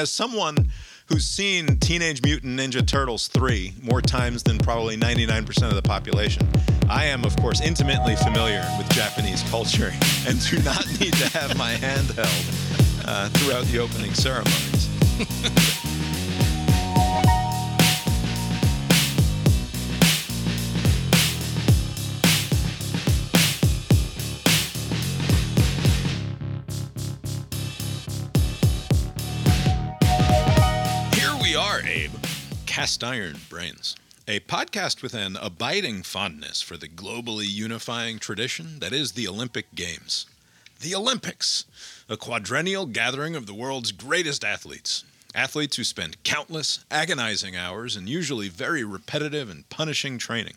As someone who's seen Teenage Mutant Ninja Turtles 3 more times than probably 99% of the population, I am, of course, intimately familiar with Japanese culture and do not need to have my hand held uh, throughout the opening ceremonies. Cast Iron Brains. A podcast with an abiding fondness for the globally unifying tradition that is the Olympic Games. The Olympics, a quadrennial gathering of the world's greatest athletes. Athletes who spend countless, agonizing hours and usually very repetitive and punishing training,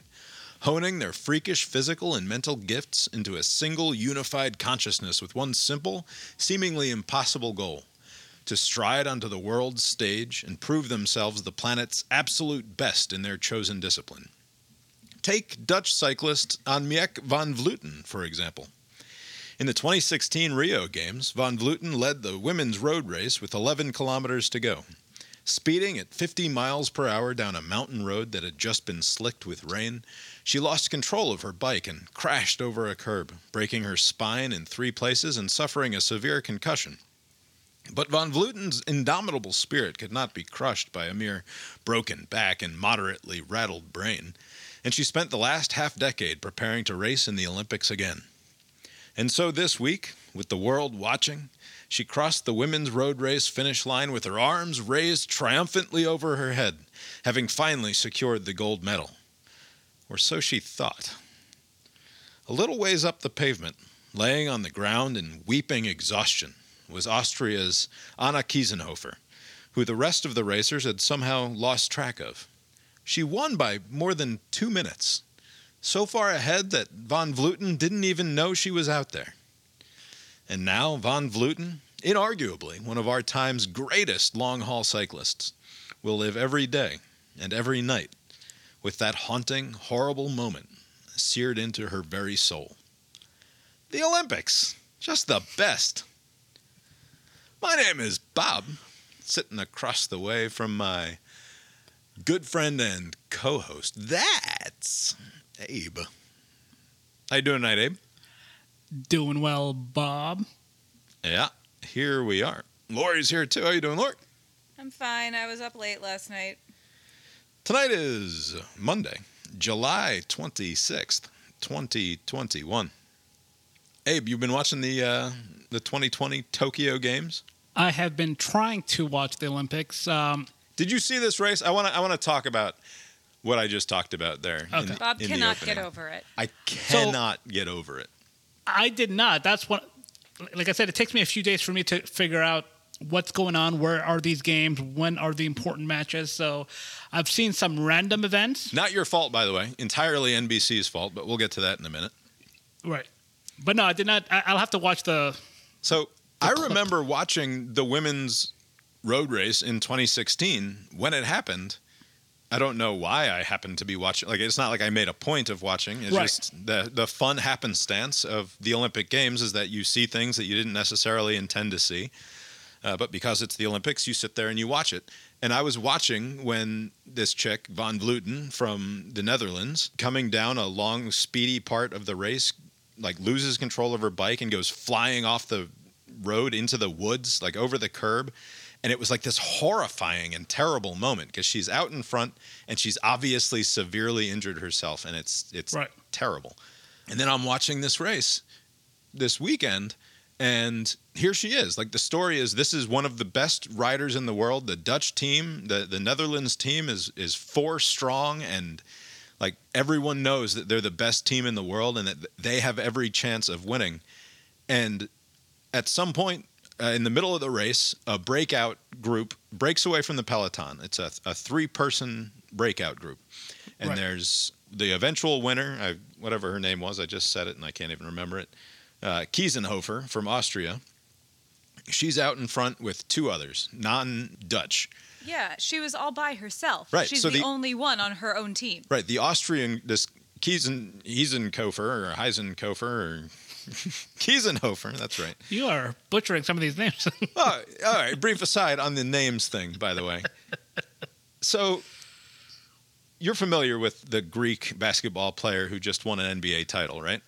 honing their freakish physical and mental gifts into a single unified consciousness with one simple, seemingly impossible goal to stride onto the world's stage and prove themselves the planet's absolute best in their chosen discipline. Take Dutch cyclist Annemiek van Vleuten, for example. In the 2016 Rio Games, van Vleuten led the women's road race with 11 kilometers to go. Speeding at 50 miles per hour down a mountain road that had just been slicked with rain, she lost control of her bike and crashed over a curb, breaking her spine in three places and suffering a severe concussion. But von Vleuten's indomitable spirit could not be crushed by a mere broken back and moderately rattled brain, and she spent the last half decade preparing to race in the Olympics again. And so this week, with the world watching, she crossed the women's road race finish line with her arms raised triumphantly over her head, having finally secured the gold medal. Or so she thought. A little ways up the pavement, laying on the ground in weeping exhaustion, was Austria's Anna Kiesenhofer, who the rest of the racers had somehow lost track of. She won by more than two minutes, so far ahead that von Vleuten didn't even know she was out there. And now von Vleuten, inarguably one of our time's greatest long haul cyclists, will live every day and every night with that haunting, horrible moment seared into her very soul. The Olympics, just the best. My name is Bob, sitting across the way from my good friend and co-host. That's Abe. How you doing tonight, Abe? Doing well, Bob. Yeah, here we are. Lori's here too. How you doing, Lori? I'm fine. I was up late last night. Tonight is Monday, July 26th, 2021. Abe, you've been watching the uh, the 2020 Tokyo Games? I have been trying to watch the Olympics. Um, Did you see this race? I want to I want to talk about what I just talked about there. in- Okay. Bob in the cannot get over it. I cannot get over it. I did not. That's what, like I said, it takes me a few days for me to figure out what's going on. Where are these games? When are the important matches? So I've seen some random events. Not your fault, by the way. Entirely NBC's fault, but we'll get to that in a minute. Right. But no, I did not. I, I'll have to watch the. So I remember watching the women's road race in 2016 when it happened. I don't know why I happened to be watching. Like it's not like I made a point of watching. It's Right. just the the fun happenstance of the Olympic Games is that you see things that you didn't necessarily intend to see. Uh, but because it's the Olympics, you sit there and you watch it. And I was watching when this chick, Von Vleuten from the Netherlands, coming down a long, speedy part of the race, like loses control of her bike and goes flying off the road into the woods, like over the curb. And it was like this horrifying and terrible moment because she's out in front and she's obviously severely injured herself, and it's it's Right. terrible. And then I'm watching this race this weekend, and here she is. Like the story is, this is one of the best riders in the world. The Dutch team, the the Netherlands team, is is four strong, and like everyone knows that they're the best team in the world, and that they have every chance of winning. And at some point uh, in the middle of the race, a breakout group breaks away from the peloton. It's a, a three person breakout group. And Right. there's the eventual winner, I, whatever her name was, I just said it and I can't even remember it. Uh, Kiesenhofer from Austria. She's out in front with two others, non Dutch. Yeah, she was all by herself. Right, She's so the, the- only one on her own team. Right. The Austrian, this Kiesen, Heisenkofer or Heisenkofer or Kiesenhofer, that's right. You are butchering some of these names. Oh, all right. Brief aside on the names thing, by the way. So, you're familiar with the Greek basketball player who just won an NBA title, right?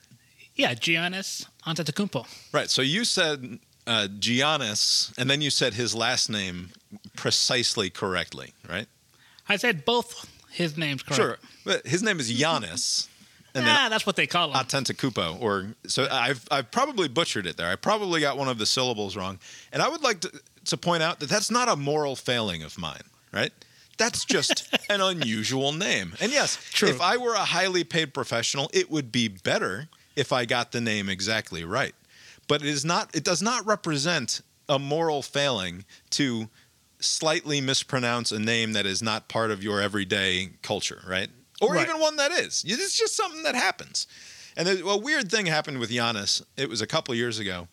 yeah, Giannis Antetokounmpo. Right. So you said uh, Giannis, and then you said his last name precisely correctly, right? I said both his names correct. Sure. But his name is Giannis, and ah, that's what they call him. Atentakupo, or so I've I've probably butchered it there. I probably got one of the syllables wrong, and I would like to to point out that that's not a moral failing of mine, right? That's just an unusual name. And yes, True. if I were a highly paid professional, it would be better if I got the name exactly right. But it is not it does not represent a moral failing to slightly mispronounce a name that is not part of your everyday culture, right? Or Right. even one that is. It's just something that happens. And a weird thing happened with Giannis. It was a couple years ago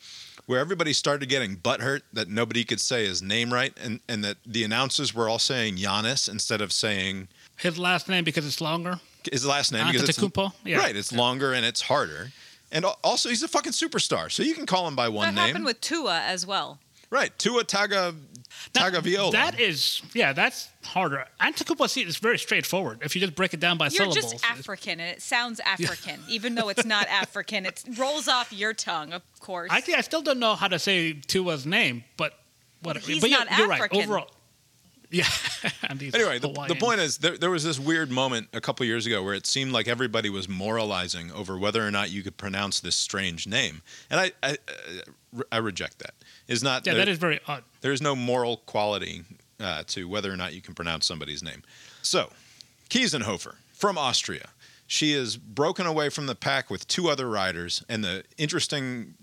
where everybody started getting butthurt that nobody could say his name right and, and that the announcers were all saying Giannis instead of saying His last name because it's longer. his last name ah, because it's Antetokounmpo? Yeah. right. It's longer and it's harder. And also, he's a fucking superstar, so you can call him by one that name. happened with Tua as well. Right, Tua Taga Now, Tagovailoa. That is, yeah, that's harder. Antetokounmpo is very straightforward. If you just break it down by You're syllables. just African, and it sounds African, even though it's not African. It rolls off your tongue, of course. Actually, I still don't know how to say Tua's name, but whatever. He's but you're- you're, right. Overall, yeah. Anyway, the, the point is there, there was this weird moment a couple years ago where it seemed like everybody was moralizing over whether or not you could pronounce this strange name, and I I, uh, I reject that. Is not Yeah, there- that is very odd. there is no moral quality uh, to whether or not you can pronounce somebody's name. So, Kiesenhofer from Austria. She is broken away from the pack with two other riders, and the interesting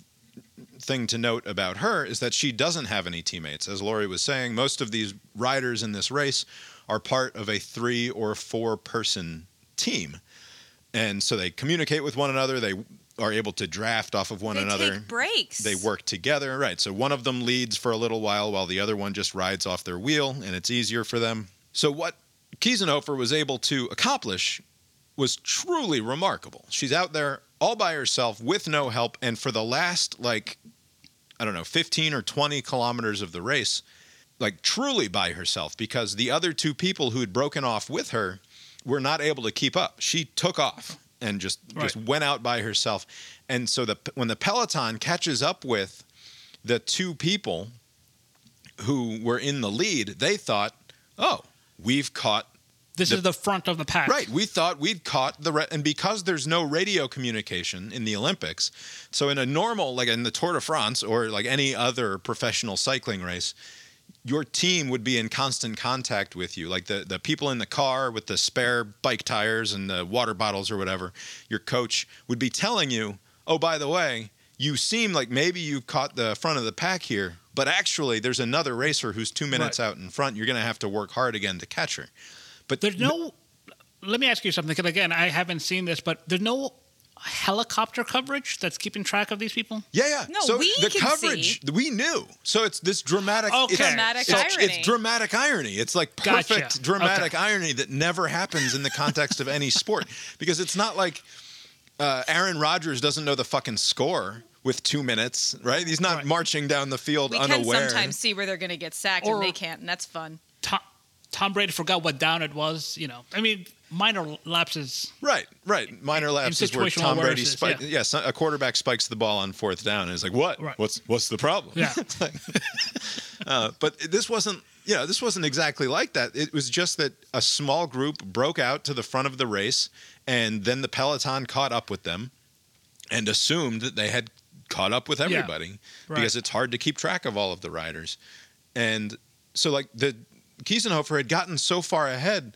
thing to note about her is that she doesn't have any teammates. As Lori was saying, most of these riders in this race are part of a three or four person team. And so they communicate with one another. They are able to draft off of one they another. take breaks. they work together right. So one of them leads for a little while while the other one just rides off their wheel and it's easier for them. So what kiesenhofer was able to accomplish was truly remarkable. She's out there all by herself with no help and for the last like i don't know 15 or 20 kilometers of the race like truly by herself because the other two people who had broken off with her were not able to keep up. She took off and just just went out by herself and so the when the peloton catches up with the two people who were in the lead they thought oh we've caught This the- is the front of the pack. Right. We thought we'd caught the re- and because there's no radio communication in the Olympics, so in a normal like in the Tour de France or like any other professional cycling race, your team would be in constant contact with you. Like the the people in the car with the spare bike tires and the water bottles or whatever, your coach would be telling you, "Oh, by the way, you seem like maybe you caught the front of the pack here, but actually there's another racer who's 2 minutes Right. out in front. You're going to have to work hard again to catch her." But There's no. Let me ask you something, because again, I haven't seen this, but there's no helicopter coverage that's keeping track of these people. Yeah, yeah. No, so we the can coverage we knew. So it's this dramatic. Okay. it's, Dramatic it's, irony. It's dramatic irony. It's like Gotcha. perfect dramatic Okay. irony that never happens in the context of any sport because it's not like uh, Aaron Rodgers doesn't know the fucking score with two minutes, right? He's not Right. marching down the field we can sometimes see where they're going to get sacked, Or- and they can't, and that's fun. Tom, Tom Brady forgot what down it was. You know, I mean, minor lapses. Right, right. Minor lapses where Tom Brady spikes. yeah. Yes, a quarterback spikes the ball on fourth down and is like, "What? Right. What's what's the problem?" Yeah. Uh, but this wasn't, you know, this wasn't exactly like that. It was just that a small group broke out to the front of the race, and then the peloton caught up with them, and assumed that they had caught up with everybody right. because it's hard to keep track of all of the riders, and so like the Kiesenhofer had gotten so far ahead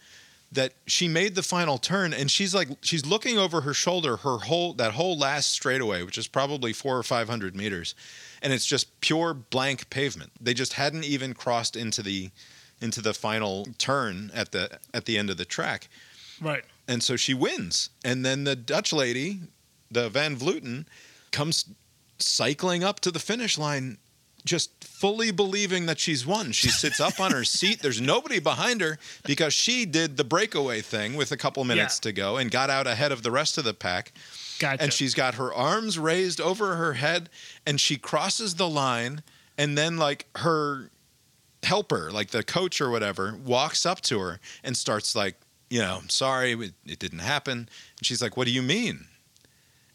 that she made the final turn and she's like she's looking over her shoulder her whole that whole last straightaway which is probably four or five hundred meters and it's just pure blank pavement. They just hadn't even crossed into the into the final turn at the at the end of the track. Right. and so she wins. And then the dutch lady the van vleuten comes cycling up to the finish line just fully believing that she's won. She sits up on her seat. There's nobody behind her because she did the breakaway thing with a couple minutes Yeah. to go and got out ahead of the rest of the pack. Gotcha. and she's got her arms raised over her head and she crosses the line and then like her helper like the coach or whatever walks up to her and starts like you know sorry it, it didn't happen. And she's like what do you mean?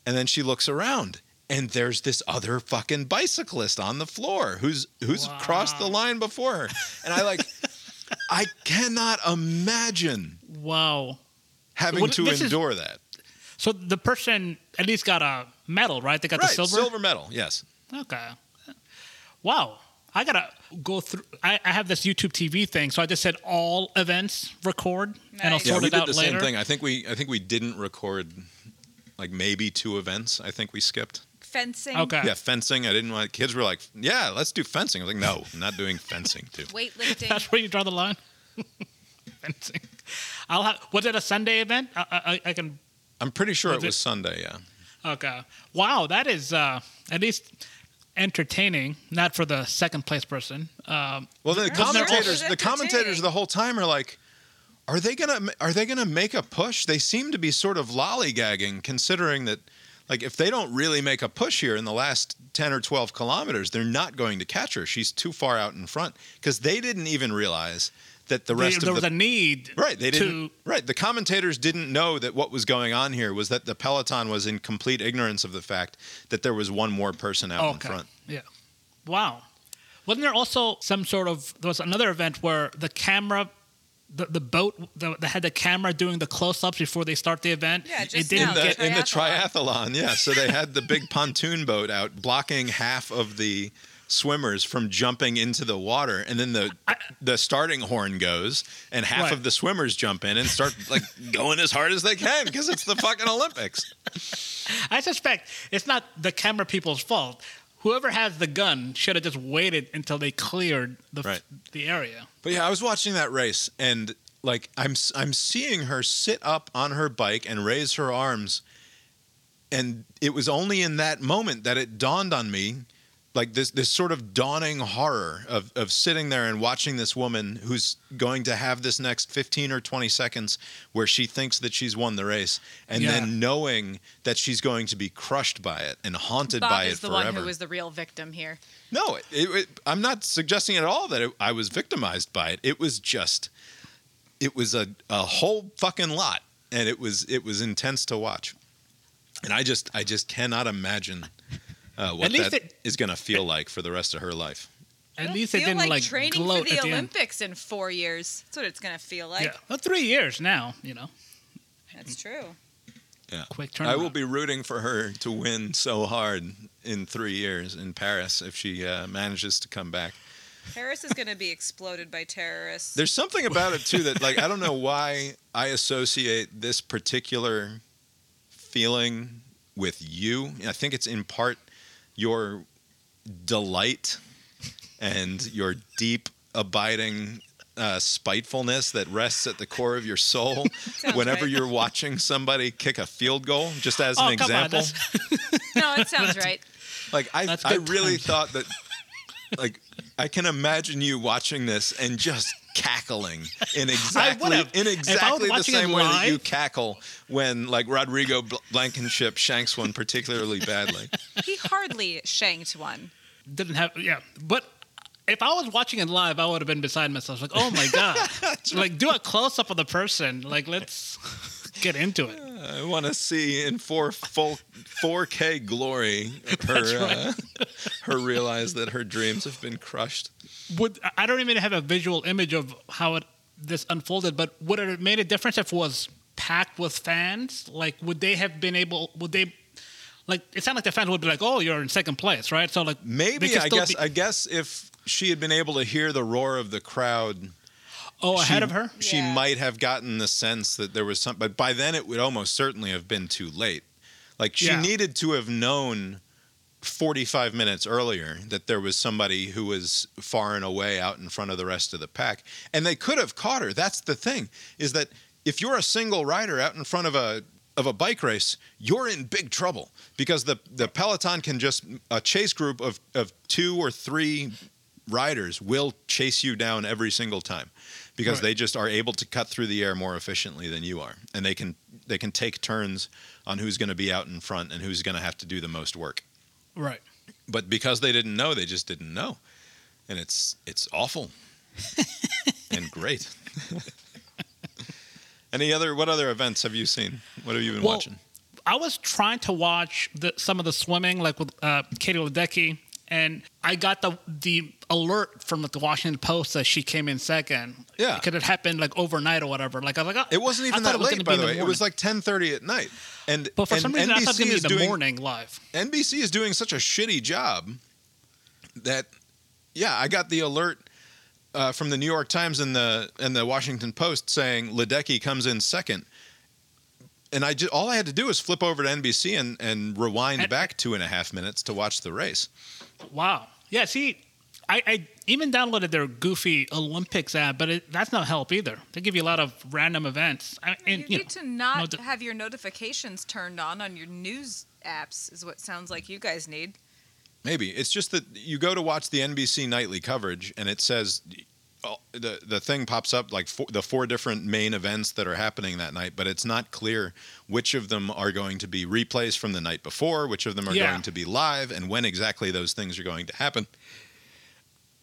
And then she looks around and there's this other fucking bicyclist on the floor who's who's crossed the line before her and i like i cannot imagine wow. having Well, to this is- endure that So the person at least got a medal, right? They got right the silver. medal yes Okay. Wow. I gotta go through. I, I have this YouTube TV thing, so I just said all events record, and I'll Nice. Yeah, sort we it did out the later. same thing. I think we I think we didn't record like maybe two events. I think we skipped. Fencing. Okay. Yeah, fencing. I didn't want kids were like, "Yeah, let's do fencing." I was like, "No, I'm not doing fencing too." Weightlifting. That's where you draw the line. Fencing. I'll have. Was it a Sunday event? I, I, I can. I'm pretty sure Was it was it- Sunday. Yeah. Okay. Wow, that is uh, at least entertaining. Not for the second place person. Um, Well, the Wasn't commentators, also- the commentators, the whole time are like, "Are they gonna are they gonna make a push?" They seem to be sort of lollygagging, considering that. Like if they don't really make a push here in the last 10 or 12 kilometers, they're not going to catch her. She's too far out in front because they didn't even realize that the rest there of was the was a need. Right, they to- didn't. Right, the commentators didn't know that what was going on here was that the peloton was in complete ignorance of the fact that there was one more person out in front. Yeah. Wow. Wasn't there also some sort of there was another event where the camera the, the boat the, that had the camera doing the close-ups before they start the event Yeah, it just didn't now, In get the, in the triathlon. triathlon, yeah. So they had the big pontoon boat out blocking half of the swimmers from jumping into the water, and then the the starting horn goes, and half Right. of the swimmers jump in and start like going as hard as they can because it's the fucking Olympics. I suspect it's not the camera people's fault whoever has the gun should have just waited until they cleared the Right. the area But yeah, I was watching that race, and like I'm I'm seeing her sit up on her bike and raise her arms, and it was only in that moment that it dawned on me, like this this sort of dawning horror of of sitting there and watching this woman who's going to have this next 15 or 20 seconds where she thinks that she's won the race, and Yeah. then knowing that she's going to be crushed by it and haunted Bob by is it the forever. one who was the real victim here. No, it, it, I'm not suggesting at all that it, I was victimized by it. It was just, it was a, a whole fucking lot, and it was it was intense to watch. And I just I just cannot imagine uh, what At least that it- is going to feel like for the rest of her life. at It'll least it didn't like, like, training for the at the. Olympics in four years. That's what it's gonna feel like. yeah well, three years now you know That's true. Yeah, quick turnaround I will be rooting for her to win so hard in three years in Paris if she uh, manages to come back. Paris is gonna be exploded by terrorists. There's something about it too that like I don't know why I associate this particular feeling with you. I think it's in part your delight and your deep abiding uh, spitefulness that rests at the core of your soul whenever right. you're watching somebody kick a field goal just as oh an come on example no, it sounds right. like I, I really times. thought that like I can imagine you watching this and just cackling in exactly in If I was exactly the same way that you cackle when like Rodrigo Bl- Blankenship shanks one particularly badly. He hardly shanked one. didn't have yeah but if i was watching it live i would have been beside myself like oh my god. Like do a close-up of the person. Like let's get into it I want to see in four full 4K glory her uh, her realize that her dreams have been crushed. would i don't even have a visual image of how it this unfolded but would it have made a difference if it was packed with fans? Like would they have been able would they like it sounded like the fans would be like oh you're in second place right? So like Maybe I guess be- I guess if she had been able to hear the roar of the crowd oh ahead of her She Yeah. might have gotten the sense that there was some, but by then it would almost certainly have been too late. Like she Yeah. needed to have known 45 minutes earlier that there was somebody who was far and away out in front of the rest of the pack. And they could have caught her. That's the thing, is that if you're a single rider out in front of a of a bike race, you're in big trouble because the, the peloton can just a chase group of, of two or three riders will chase you down every single time because Right. they just are able to cut through the air more efficiently than you are and they can they can take turns on who's going to be out in front and who's going to have to do the most work. Right. But because they didn't know, they just didn't know, and it's it's awful and great. Any other what other events have you seen? What have you been Well, watching? I was trying to watch the, some of the swimming, like with uh, Katie Ledecky, and I got the the alert from the Washington Post that she came in second. Yeah. because it happened like overnight or whatever. Like I was like, oh, It wasn't even thought that was late, by the way. It was like ten thirty at night, and but for and some reason I thought it was NBC gonna be is the doing morning live. NBC is doing such a shitty job that yeah, I got the alert uh, from the New York Times and the and the Washington Post saying Ledecky comes in second. And I just all I had to do was flip over to NBC and, and rewind And- back two and a half minutes to watch the race. Wow. Yeah. See, I, I even downloaded their goofy Olympics app, but it, that's not help either. They give you a lot of random events. I, and, you you need know, to not no di- have your notifications turned on on your news apps. Is what sounds like you guys need. Maybe it's just that you go to watch the NBC nightly coverage, and it says the the thing pops up like four, the four different main events that are happening that night, but it's not clear which of them are going to be replays from the night before, which of them are Yeah. going to be live, and when exactly those things are going to happen.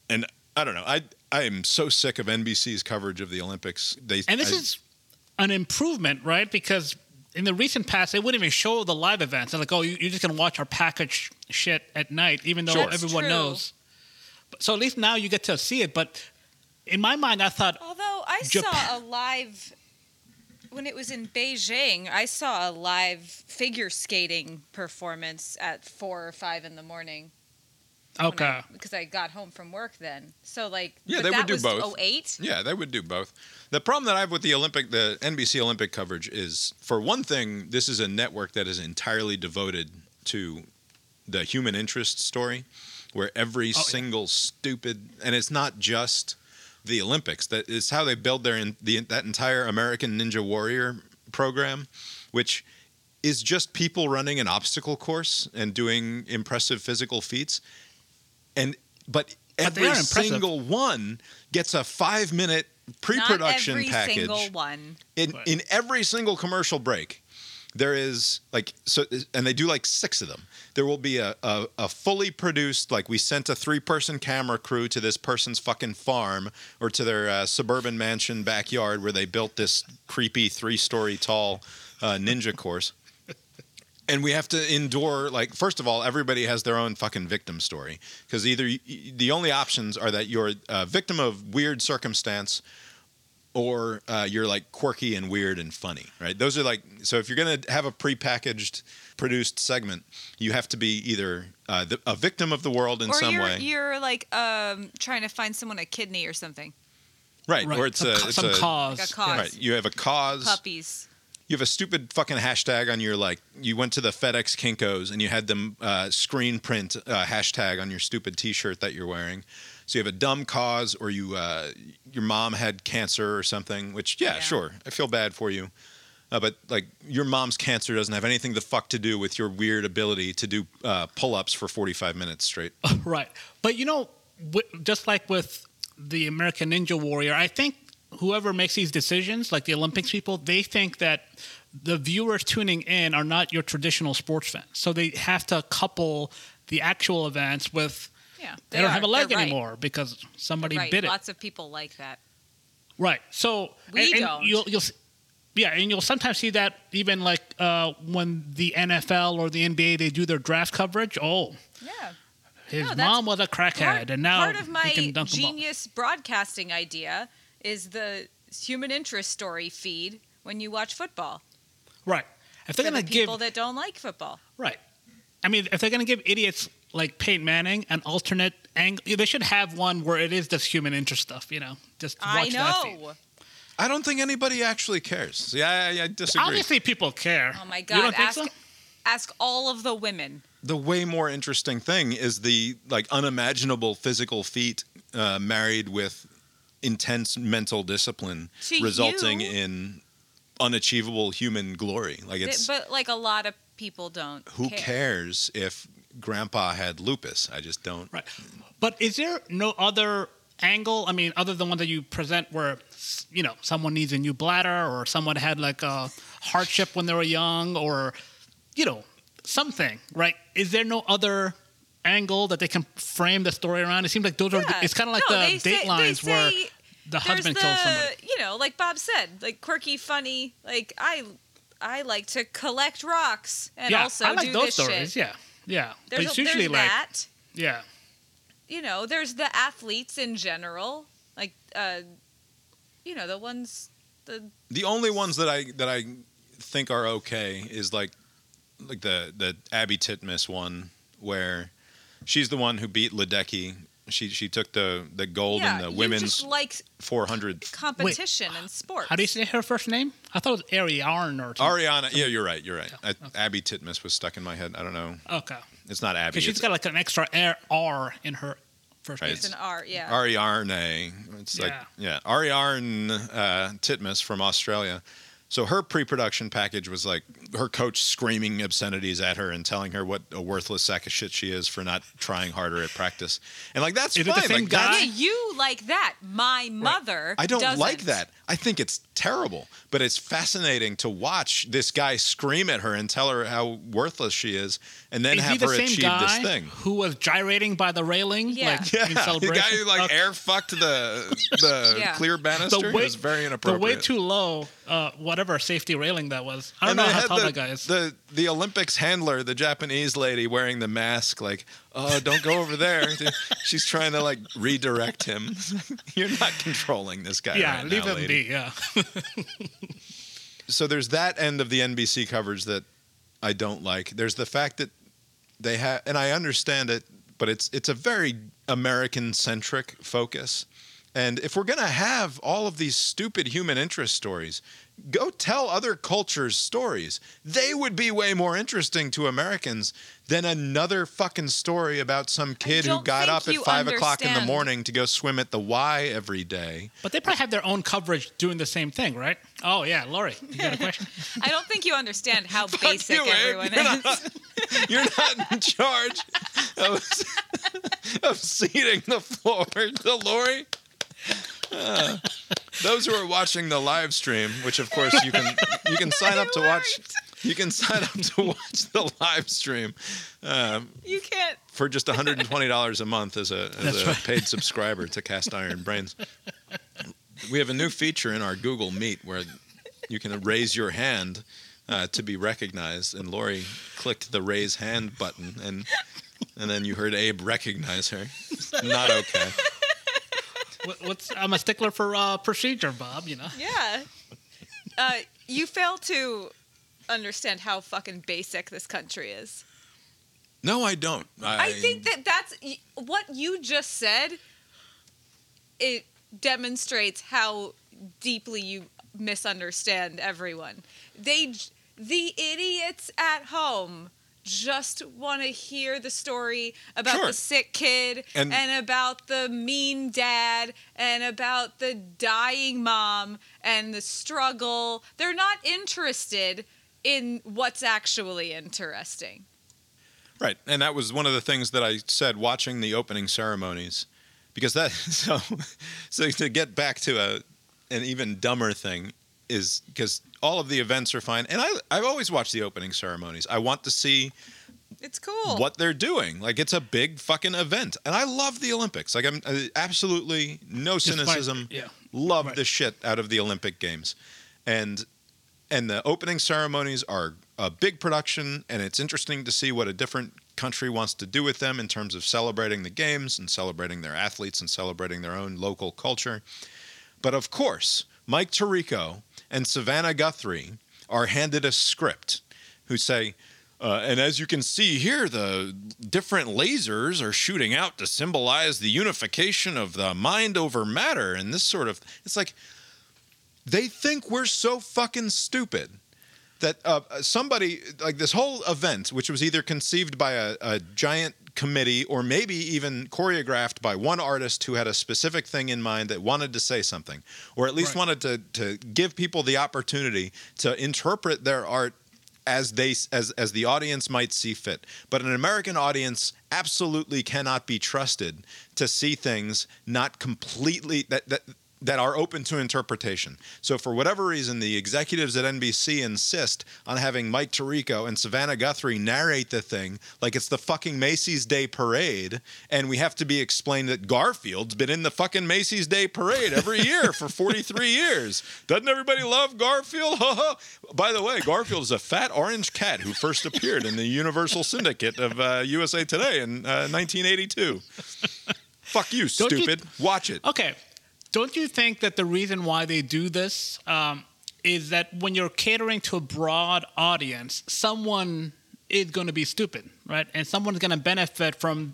And I don't know. I I am so sick of NBC's coverage of the Olympics. They And this I- is an improvement, right? Because in the recent past, they wouldn't even show the live events. They're like, oh, you- you're just going to watch our package shit at night, even though Sure. Everyone true. knows. So at least now you get to see it. But in my mind, I thought, Although I Japan- saw a live when it was in Beijing, I saw a live figure skating performance at four or five in the morning. okay, I- because I got home from work then. So like, Yeah, but they that would do was both. 08? Yeah, they would do both. The problem that I have with the Olympic, the NBC Olympic coverage is, for one thing, this is a network that is entirely devoted to the human interest story, where every Oh, yeah. single stupid, and it's not just the Olympics. That is how they build their in, the that entire American Ninja Warrior program, which is just people running an obstacle course and doing impressive physical feats, and but But every single one gets a five minute pre-production every package single one. in in every single commercial break there is like so and they do like six of them. There will be a, a, a fully produced like we sent a three person camera crew to this person's fucking farm or to their uh, suburban mansion backyard where they built this creepy three story tall uh, ninja course. And we have to endure like first of all everybody has their own fucking victim story. Because either y- y- the only options are that you're a victim of weird circumstance or uh, you're like quirky and weird and funny right those are like so if you're going to have a prepackaged produced segment you have to be either uh, the, a victim of the world in or some you're, way you're like um, trying to find someone a kidney or something. right, right. or it's some, a it's some a cause. Like a cause. right you have a cause Puppies. you have a stupid fucking hashtag on your like you went to the FedEx Kinkos and you had them uh, screen print uh, hashtag on your stupid T-shirt that you're wearing. So you have a dumb cause, or you uh, your mom had cancer or something. Which yeah, Yeah. sure, I feel bad for you, uh, but like your mom's cancer doesn't have anything the fuck to do with your weird ability to do uh, pull-ups for 45 minutes straight. Right. But you know, wi- just like with the American Ninja Warrior, I think whoever makes these decisions, like the Olympics people, they think that the viewers tuning in are not your traditional sports fans. So they have to couple the actual events with Yeah. they, don't have a leg They're right. anymore because somebody Right. bit it. Lots of people like that. Right. So We and, and don't. You'll, you'll, yeah, and you'll sometimes see that even like uh, when the NFL or the NBA they do their draft coverage. Oh, Yeah. his No, mom was a crackhead, Part, and now part of my genius broadcasting idea is the human interest story feed when you watch football. Right. If they're going to give people that don't like football. right, I mean, if they're going to give idiots like Peyton Manning an alternate angle, they should have one where it is just human interest stuff. You know, just watch I that feed. know. I don't think anybody actually cares. Yeah, I, I disagree. Obviously, people care. Oh my god! You don't think Ask so? ask all of the women. the way more interesting thing is the like unimaginable physical feat uh, married with intense mental discipline To resulting you- in unachievable human glory like it's but like a lot of people don't. who care. cares if grandpa had lupus i just don't Right. But is there no other angle? I mean, other than one that you present where you know someone needs a new bladder or someone had like a hardship when they were young or you know something, right? Is there no other angle that they can frame the story around? It seems like those are. It's kind of like No, the they say- datelines where say the there's husband the, kills somebody. You know, like Bob said, like quirky, funny. Like I, I like to collect rocks and yeah, also I like do those this stories. shit. Yeah, yeah. There's, but it's a- usually there's like that. yeah. You know, there's the athletes in general, like uh, you know, the ones the The only ones that I that I think are okay is like like the the Abby Titmus one where she's the one who beat Ledecky. She she took the the gold yeah, in the women's like 400. competition and sports. How do you say her first name? I thought it was Ariarn or something. Ariana, yeah, you're right. You're right. Yeah, I, Abby Titmus was stuck in my head. I don't know. Okay. It's not Abby. Because she's It's got like an extra R, R in her first Right, name. It's an R, yeah. Ariarne. It's like yeah, Ariarne uh, Titmus from Australia. So her pre-production package was like her coach screaming obscenities at her and telling her what a worthless sack of shit she is for not trying harder at practice. And like that's Is it the fine. same like, guy? yeah, you like that. My mother. I don't doesn't. like that. I think it's terrible, but it's fascinating to watch this guy scream at her and tell her how worthless she is, and then Is he have the her same achieve guy this thing. who was gyrating by the railing? Yeah. Like, Yeah, in the guy who like Okay. air fucked the the Yeah. clear banister the way, was very the inappropriate. way too low, uh, whatever safety railing that was. I don't And know how tall the, that guy is. The the Olympics handler, the Japanese lady wearing the mask, like, oh, don't go over there. She's trying to like redirect him. You're not controlling this guy. yeah, right leave now, him lady. be. Yeah. So there's that end of the NBC coverage that I don't like. There's the fact that they have, and I understand it, but it's it's a very American centric focus. And if we're gonna have all of these stupid human interest stories, go tell other cultures' stories. They would be way more interesting to Americans than another fucking story about some kid who got up at you five o'clock in the morning to go swim at the Y every day. But they probably have their own coverage doing the same thing, right? Oh, yeah. Lori, you got a question? I don't think you understand how basic you, everyone you're is. not- You're not in charge of, of seating the floor to Lori. Uh, those who are watching the live stream, which of course you can you can sign up to watch. You can sign up to watch the live stream um, You can't. for just $120 a month as a, as That's a right. paid subscriber to Cast Iron Brains. We have a new feature in our Google Meet where you can raise your hand uh, to be recognized, and Lori clicked the raise hand button, and and then you heard Abe recognize her. Not okay. What- What's I'm a stickler for uh, procedure, Bob. You know. Yeah. Uh, you fail to understand how fucking basic this country is. No, I don't. I think that that's what you just said. It demonstrates how deeply you misunderstand everyone. They, the idiots at home, just want to hear the story about Sure. the sick kid And- and, about the mean dad and about the dying mom and the struggle. They're not interested in what's actually interesting. Right, and that was one of the things that I said watching the opening ceremonies, because that so so to get back to a an even dumber thing is because all of the events are fine, and I I've always watched the opening ceremonies. I want to see It's cool. what they're doing. Like it's a big fucking event, and I love the Olympics. Like I'm uh, absolutely no Despite- cynicism. yeah. Love Right. the shit out of the Olympic Games, and and the opening ceremonies are a big production, and it's interesting to see what a different country wants to do with them in terms of celebrating the games and celebrating their athletes and celebrating their own local culture. But of course, Mike Tirico and Savannah Guthrie are handed a script who say, uh, and as you can see here, the different lasers are shooting out to symbolize the unification of the mind over matter. And this sort of, it's like, they think we're so fucking stupid that uh, somebody, like this whole event, which was either conceived by a, a giant committee or maybe even choreographed by one artist who had a specific thing in mind that wanted to say something, or at least Right. wanted to, to give people the opportunity to interpret their art as they as as the audience might see fit. But an American audience absolutely cannot be trusted to see things not completely that that that are open to interpretation. So for whatever reason, the executives at NBC insist on having Mike Tirico and Savannah Guthrie narrate the thing like it's the fucking Macy's Day Parade, and we have to be explained that Garfield's been in the fucking Macy's Day Parade every year for 43 years. Doesn't everybody love Garfield? By the way, Garfield is a fat orange cat who first appeared in the Universal Syndicate of uh, USA Today in uh, 1982. Fuck you, Don't you- stupid. Watch it. Okay. Don't you think that the reason why they do this um, is that when you're catering to a broad audience, someone is going to be stupid, right? And someone's going to benefit from.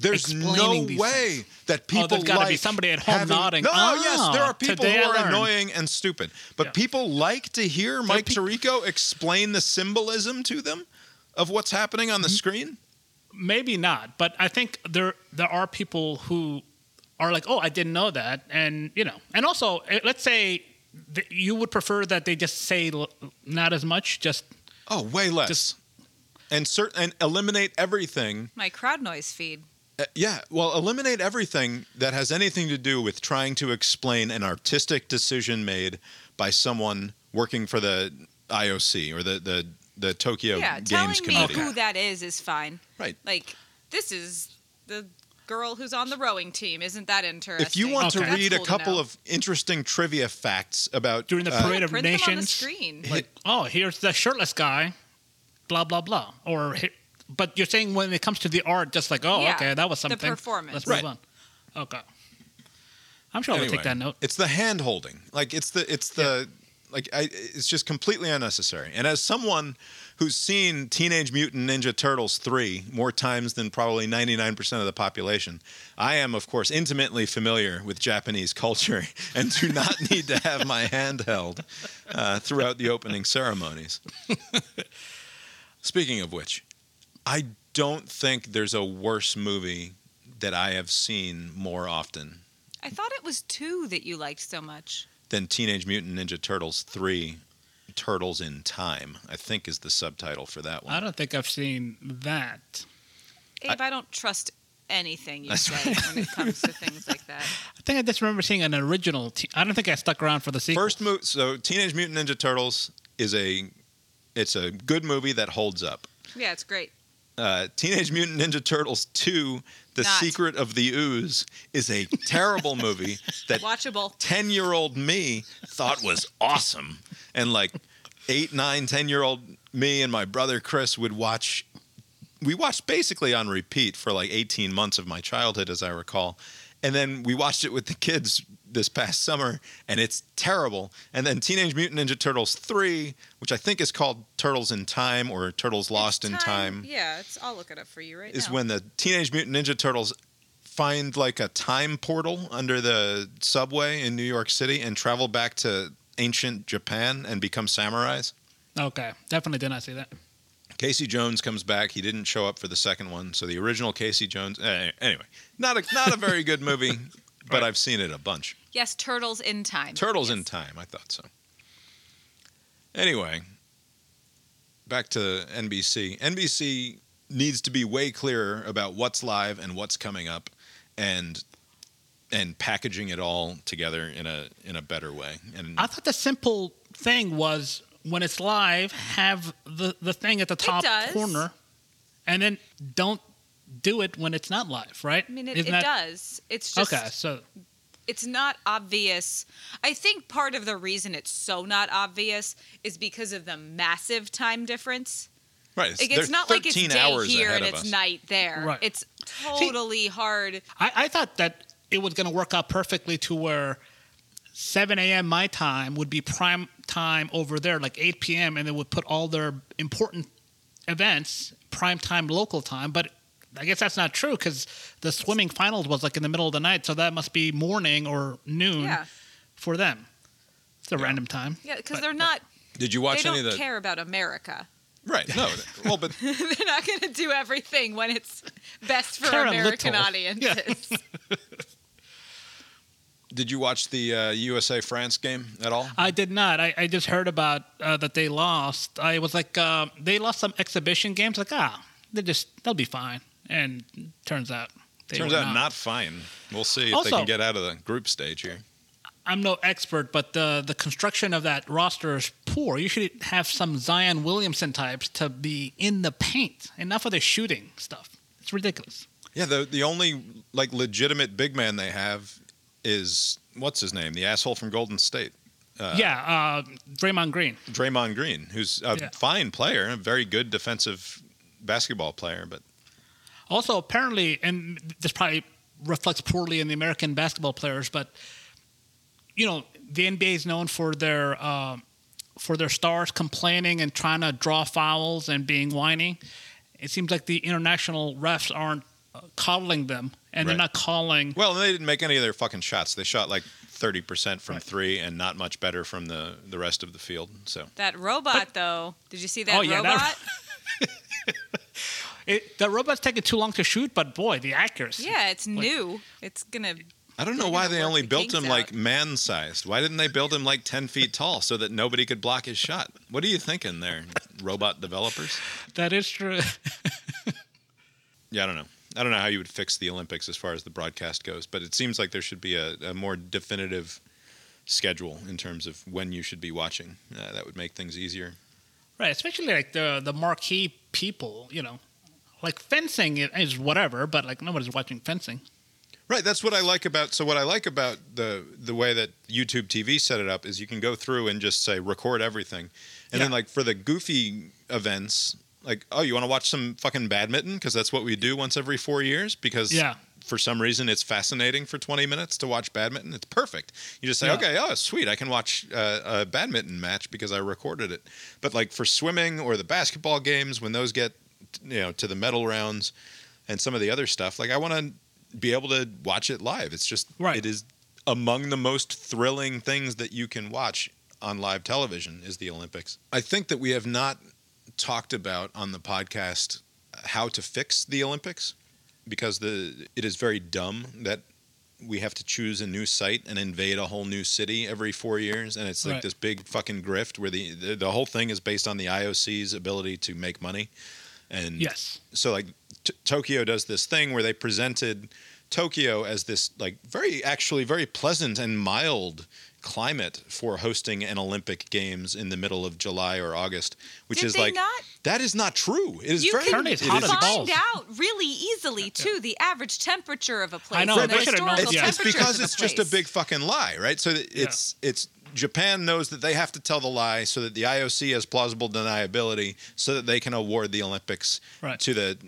There's no way things. that people there's gotta be somebody at home having- nodding, No, "Ah, yes, there are people who are annoying and stupid, but Yeah. people like to hear Mike peop- Tirico explain the symbolism to them of what's happening on the Mm-hmm. screen. Maybe not, but I think there there are people who are like, oh, I didn't know that, and you know, and also eh, let's say th- you would prefer that they just say l- not as much, just Oh, way less. Just- and cert- and eliminate everything. My crowd noise feed. Uh, yeah, well, eliminate everything that has anything to do with trying to explain an artistic decision made by someone working for the IOC or the the the Tokyo yeah, Games telling me Committee. who that is is fine. Right. Like this is the girl who's on the rowing team. Isn't that interesting? If you want Okay. to That's read cool a couple of interesting trivia facts about during the uh, parade of print them on the nations. screen. Hit- oh, here's the shirtless guy, blah blah blah. Or, but you're saying when it comes to the art, just like, oh, Yeah, okay, that was something. the something. performance. Let's move on. Okay. I'm sure I'll take that note. It's the hand holding. Like it's the it's the like I, it's just completely unnecessary. And as someone who's seen Teenage Mutant Ninja Turtles 3 more times than probably 99% of the population, I am of course intimately familiar with Japanese culture and do not need to have my hand held uh, throughout the opening ceremonies. Speaking of which, I don't think there's a worse movie that I have seen more often I thought it was two that you liked so much. than Teenage Mutant Ninja Turtles 3 Turtles in Time, I think is the subtitle for that one. I don't think I've seen that. Abe, I, don't trust anything you say when it comes to things like that. I think I just remember seeing an original. T- I don't think I stuck around for the sequel. First movie, so Teenage Mutant Ninja Turtles is a it's a good movie that holds up. Yeah, it's great. Uh, Teenage Mutant Ninja Turtles 2 The Not. Secret of the Ooze is a terrible movie that Watchable. 10 year old me thought was awesome. And like eight, nine, 10 year old me and my brother Chris would watch. We watched basically on repeat for like 18 months of my childhood, as I recall. And then we watched it with the kids this past summer, and it's terrible. And then Teenage Mutant Ninja Turtles 3, which I think is called Turtles in Time or Turtles Lost It's in Time Yeah, it's. I'll look it up for you right is now. when the Teenage Mutant Ninja Turtles find like a time portal under the subway in New York City and travel back to ancient Japan and become samurais. Okay, definitely did not see that. Casey Jones comes back. He didn't show up for the second one, so the original Casey Jones. eh, Anyway, not a not a very good movie, but Right. I've seen it a bunch. Yes, Turtles in Time. Turtles in Time. I thought so. Anyway, back to NBC. NBC needs to be way clearer about what's live and what's coming up, and and packaging it all together in a in a better way. And I thought the simple thing was when it's live, have the, the thing at the top corner, and then don't do it when it's not live, right? I mean, it, Isn't it that- does. It's just. Okay, so it's not obvious. I think part of the reason it's so not obvious is because of the massive time difference. right, Like, it's not like it's day hours here and it's us. night there. Right. It's totally hard. I, I thought that it was going to work out perfectly to where 7 a.m. my time would be prime time over there, like 8 p.m., and they would put all their important events prime time local time. But I guess that's not true because the swimming finals was like in the middle of the night, so that must be morning or noon Yeah. for them. It's a Yeah. random time. Yeah, because they're not. Did you They watch don't any of the? care about America. Right. No. Well, but they're not going to do everything when it's best for Care a American little. audiences. Did you watch the uh, USA France game at all? I did not. I, I just heard about uh, that they lost. I was like, uh, they lost some exhibition games. Like, ah, they just they'll be fine. And turns out, they Turns out not fine. We'll see if they can get out of the group stage here. I'm no expert, but the the construction of that roster is poor. You should have some Zion Williamson types to be in the paint, enough of the shooting stuff. It's ridiculous. Yeah, the the only like legitimate big man they have is what's his name, the asshole from Golden State, yeah, uh, Draymond Green. Draymond Green, who's a Yeah. fine player, a very good defensive basketball player, but Also, apparently, and this probably reflects poorly in the American basketball players, but you know, the NBA is known for their um, for their stars complaining and trying to draw fouls and being whiny. It seems like the international refs aren't uh, coddling them, and they're not calling. well, they didn't make any of their fucking shots. They shot like thirty percent from Right. three, and not much better from the the rest of the field. So That robot, though. Did you see that Oh, yeah, that- robot? It, the robot's taking too long to shoot, but boy, the accuracy. yeah, it's new. It's gonna. I don't know why they only the built kinks him out. like man sized. Why didn't they build him like ten feet tall so that nobody could block his shot? What are you thinking there, robot developers? That is true. Yeah, I don't know. I don't know how you would fix the Olympics as far as the broadcast goes, but it seems like there should be a, a more definitive schedule in terms of when you should be watching. Uh, that would make things easier. Right, especially like the the marquee people, you know, like fencing is whatever, but like nobody's watching fencing. Right, that's what I like about. So what I like about the the way that YouTube TV set it up is you can go through and just say record everything, and then like for the goofy events, like oh you want to watch some fucking badminton because that's what we do once every four years because Yeah. for some reason it's fascinating for 20 minutes to watch badminton. It's perfect. You just say, Yeah. okay, oh, sweet, I can watch uh, a badminton match because I recorded it. But like for swimming or the basketball games, when those get, you know, to the medal rounds and some of the other stuff, like I want to be able to watch it live. It's just, Right. it is among the most thrilling things that you can watch on live television is the Olympics. I think that we have not talked about on the podcast how to fix the Olympics because the it is very dumb that we have to choose a new site and invade a whole new city every four years, and it's like Right. this big fucking grift where the, the the whole thing is based on the IOC's ability to make money, and Yes. so like t- Tokyo does this thing where they presented Tokyo as this like very actually very pleasant and mild climate for hosting an Olympic Games in the middle of July or August, which Did is they like not? that is not true. It is You very can Apparently it's it hot is as balls. find out really easily too the average temperature of a place. I know, and the they known historical it's, it's because of a it's just a big fucking lie, right? So that it's it's Japan knows that they have to tell the lie so that the IOC has plausible deniability so that they can award the Olympics Right. to the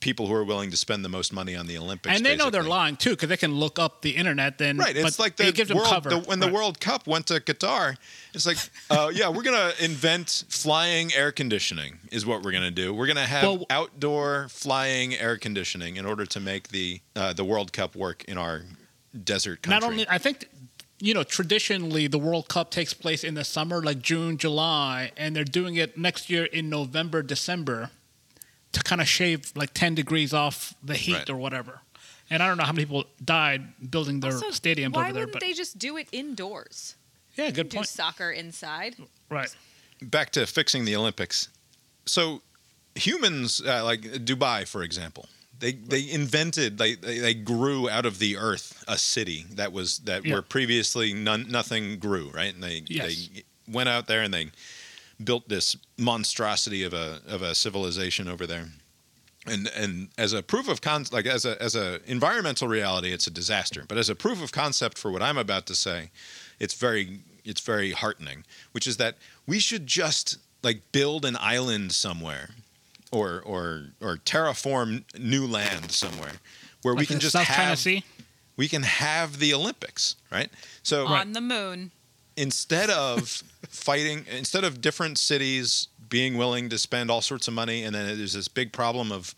people who are willing to spend the most money on the Olympics. and they know they're lying too because they can look up the internet. Then Right, it's but like the world cover. the, when the Right. World Cup went to Qatar. It's like, uh, yeah, we're gonna invent flying air conditioning. Is what we're gonna do. We're gonna have Well- outdoor flying air conditioning in order to make the uh, the World Cup work in our desert country. Not only, I think, you know, traditionally the World Cup takes place in the summer, like June, July, and they're doing it next year in November, December, to kind of shave like ten degrees off the heat Right. or whatever. And I don't know how many people died building their Also, stadiums over there, Why wouldn't but they just do it indoors? yeah, good point. Do point. soccer inside. Right. back to fixing the Olympics. So humans, uh, like Dubai, for example, they they invented they, they they grew out of the earth a city that was that Yeah. where previously none nothing grew, right? And they Yes. they went out there and they built this monstrosity of a of a civilization over there. And and as a proof of con like as a as a environmental reality, it's a disaster. But as a proof of concept for what I'm about to say, it's very it's very heartening, which is that we should just like build an island somewhere, or or or terraform new land somewhere, where we can just South have Sea. we can have the Olympics, right? So On the moon. instead of fighting instead of different cities being willing to spend all sorts of money and then there's this big problem of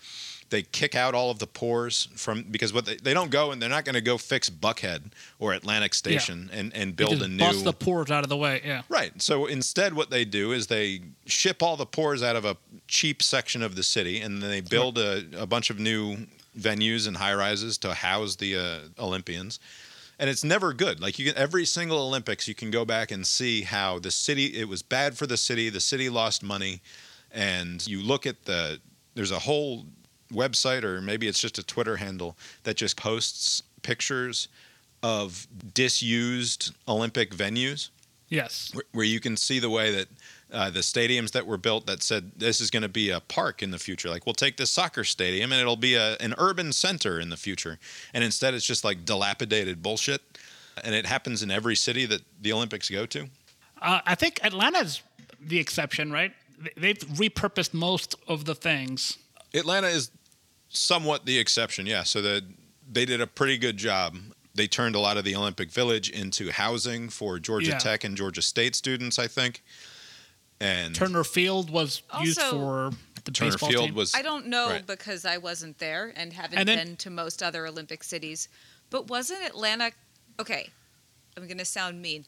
they kick out all of the pores from because what they, they don't go and they're not going to go fix buckhead or atlantic station and, and build a new bust the pores out of the way. Yeah. Right. So instead, what they do is they ship all the pores out of a cheap section of the city, and then they build a, a bunch of new venues and high rises to house the uh, Olympians. and it's never good. Like you can every single Olympics, you can go back and see how the city it was bad for the city. The city lost money, and you look at the there's a whole website or maybe it's just a Twitter handle that just posts pictures of disused Olympic venues Yes. where, where you can see the way that uh, the stadiums that were built that said this is going to be a park in the future. Like we'll take this soccer stadium and it'll be a, an urban center in the future. And instead, it's just like dilapidated bullshit. And it happens in every city that the Olympics go to. Uh, I think Atlanta's the exception, right? They- They've repurposed most of the things. Atlanta is somewhat the exception, yeah. So that they did a pretty good job. They turned a lot of the Olympic Village into housing for Georgia Yeah. Tech and Georgia State students, I think. And Turner Field was used Also- for the Turner baseball Field team. was I don't know Right. because I wasn't there and haven't And then- been to most other Olympic cities. But wasn't Atlanta okay? I'm gonna sound mean.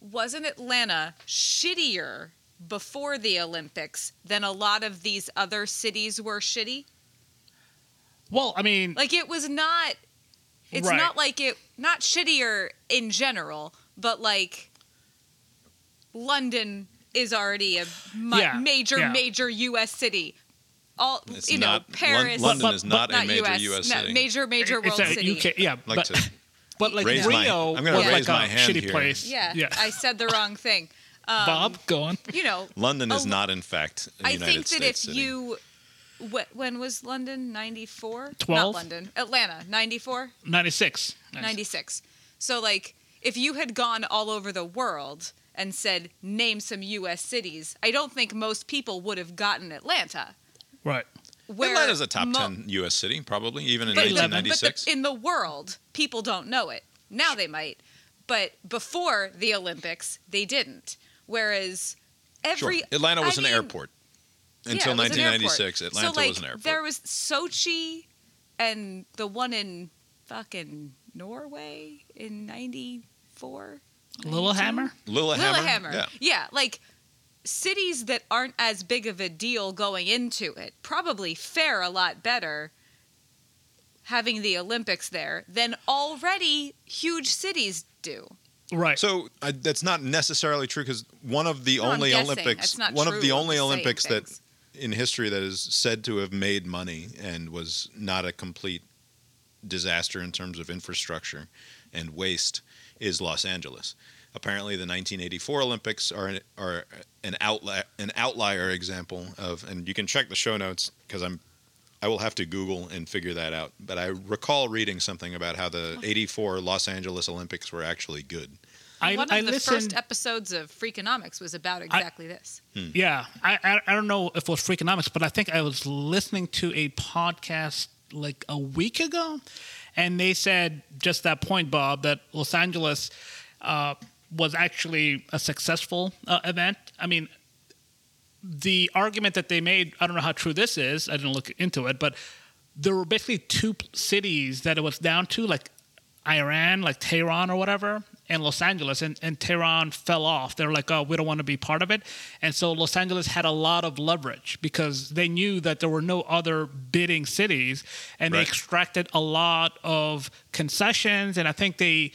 Wasn't Atlanta shittier before the Olympics than a lot of these other cities were shitty? well, I mean, Like it was not. It's Right. not like it. Not shittier in general, but like London is already a mu- Yeah, major, yeah. major U.S. city. All It's you know, not- Lon- Paris. London But- is but- not a major US, U.S. no, city. major, major it's world city. UK, yeah, like but, to but like raise my- Rio I'm gonna was raise like my a hand shitty here. place. Yeah, yeah. I said the wrong thing. Um, Bob, go on. you know, London is a- not, in fact, a I United think that States if city. you, wh- when was London? Ninety four. Not London. Atlanta. Ninety four. 96. 96. So, like, if you had gone all over the world and said, name some U.S. cities, I don't think most people would have gotten Atlanta. Right. Where Atlanta's a top mo- 10 U.S. city, probably, even in But, the- but 1996. the- in the world, people don't know it. Now they might. But before the Olympics, they didn't. Whereas every. sure. Atlanta was I an mean, airport. Until it was an airport. 1996, Atlanta so, like, was an airport. There was Sochi and the one in fucking Norway in 94. Lillehammer? Lillehammer? Lillehammer. Yeah. yeah, like cities that aren't as big of a deal going into it probably fare a lot better having the Olympics there than already huge cities do. Right. So uh, that's not necessarily true because one of the No, only. Olympics, It's not one of the only just saying Olympics that in history that is said to have made money and was not a complete disaster in terms of infrastructure and waste is Los Angeles. Apparently, the 1984 Olympics are an, are an outlier an outlier example of, and you can check the show notes because I'm I will have to Google and figure that out. But I recall reading something about how the 84 Los Angeles Olympics were actually good. I, One of I the listened. first episodes of Freakonomics was about exactly this. Yeah, I, I I don't know if it was Freakonomics, but I think I was listening to a podcast like a week ago, and they said just that point, Bob, that Los Angeles uh, was actually a successful uh, event. I mean, the argument that they made, I don't know how true this is. I didn't look into it, but there were basically two cities that it was down to, like Iran, like Tehran or whatever, and Los Angeles, and, and Tehran fell off. They're like, oh, we don't want to be part of it. And so Los Angeles had a lot of leverage because they knew that there were no other bidding cities, and they extracted a lot of concessions. And I think they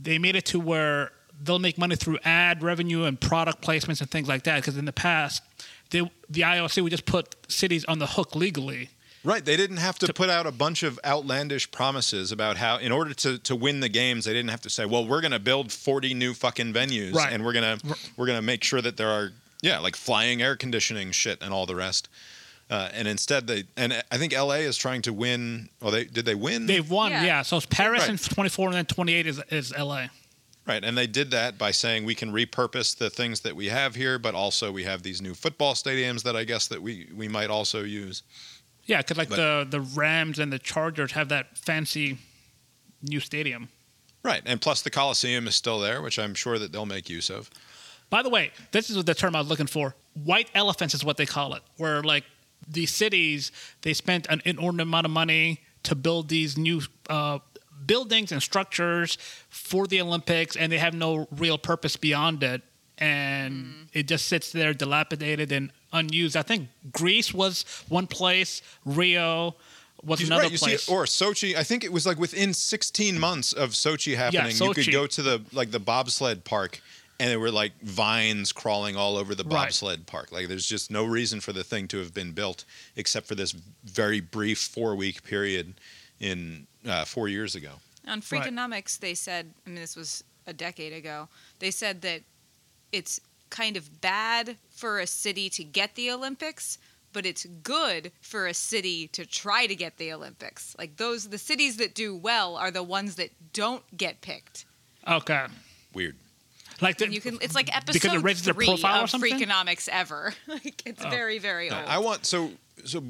they made it to where they'll make money through ad revenue and product placements and things like that. Because in the past, they, the IOC would just put cities on the hook legally. Right. They didn't have to, put out a bunch of outlandish promises about how, in order to, to win the games, they didn't have to say, "Well, we're going to build 40 new fucking venues, Right. and we're gonna we're gonna make sure that there are yeah, like flying air conditioning shit and all the rest." Uh, and instead, they and I think LA is trying to win. Well, they did they win? They've won, yeah. Yeah. So it's Paris Right. in 24 and then 28 is, is LA. Right, and they did that by saying we can repurpose the things that we have here, but also we have these new football stadiums that I guess that we we might also use. Yeah, because like But- the, the Rams and the Chargers have that fancy new stadium. Right, and plus the Coliseum is still there, which I'm sure that they'll make use of. By the way, this is what the term I was looking for. White elephants is what they call it, where like the cities, they spent an inordinate amount of money to build these new uh, buildings and structures for the Olympics, and they have no real purpose beyond it. And mm-hmm. it just sits there dilapidated and unused. I think Greece was one place, Rio was You- another right, you see place. it- or Sochi. I think it was like within 16 months of Sochi happening, you could go to the like the bobsled park, and there were like vines crawling all over the Right. bobsled park. Like there's just no reason for the thing to have been built except for this very brief four week period in uh, four years ago. On Right. Freakonomics, they said, I mean, this was a decade ago, they said that it's kind of bad for a city to get the Olympics, but it's good for a city to try to get the Olympics. Like those, the cities that do well are the ones that don't get picked. okay, Weird. like the, And you can, it's like episode raises three profile or of something? Freakonomics ever. like it's Oh. very, very old. I want so so.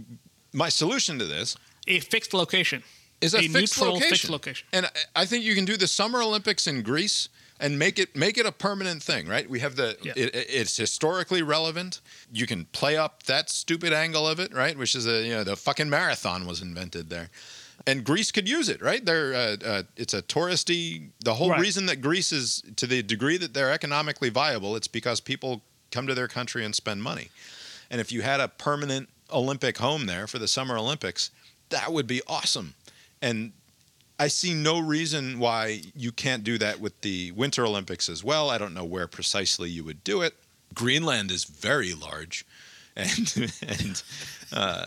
My solution to this a fixed location. Is a, A fixed neutral location. fixed location. And I- think you can do the Summer Olympics in Greece and make it make it a permanent thing, right? We have the Yeah. it, it's historically relevant. You can play up that stupid angle of it, right? Which is a you know the fucking marathon was invented there. And Greece could use it, right? They're uh, uh, it's a touristy. The whole Right. reason that Greece is to the degree that they're economically viable, it's because people come to their country and spend money. And if you had a permanent Olympic home there for the Summer Olympics, that would be awesome. And I see no reason why you can't do that with the Winter Olympics as well. I don't know where precisely you would do it. Greenland is very large, and and uh,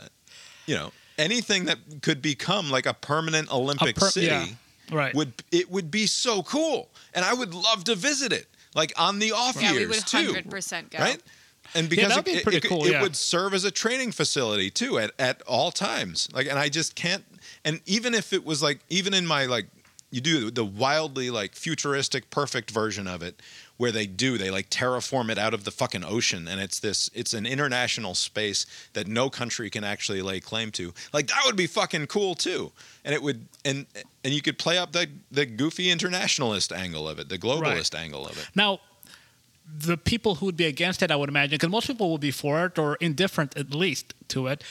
you know anything that could become like a permanent Olympic per- city yeah, right. would it would be so cool, and I would love to visit it, like on the off yeah, we years would too 100% go. right? And because that'd it, pretty it- cool, it yeah. would serve as a training facility too at, at all times. Like, and I just can't. And even if it was like, even in my like, you do the wildly like futuristic, perfect version of it, where they do they like terraform it out of the fucking ocean, and it's this, it's an international space that no country can actually lay claim to. Like that would be fucking cool too. And it would, and and you could play up the the goofy internationalist angle of it, the globalist angle of it. Now, the people who would be against it, I would imagine, because most people would be for it or indifferent at least to it.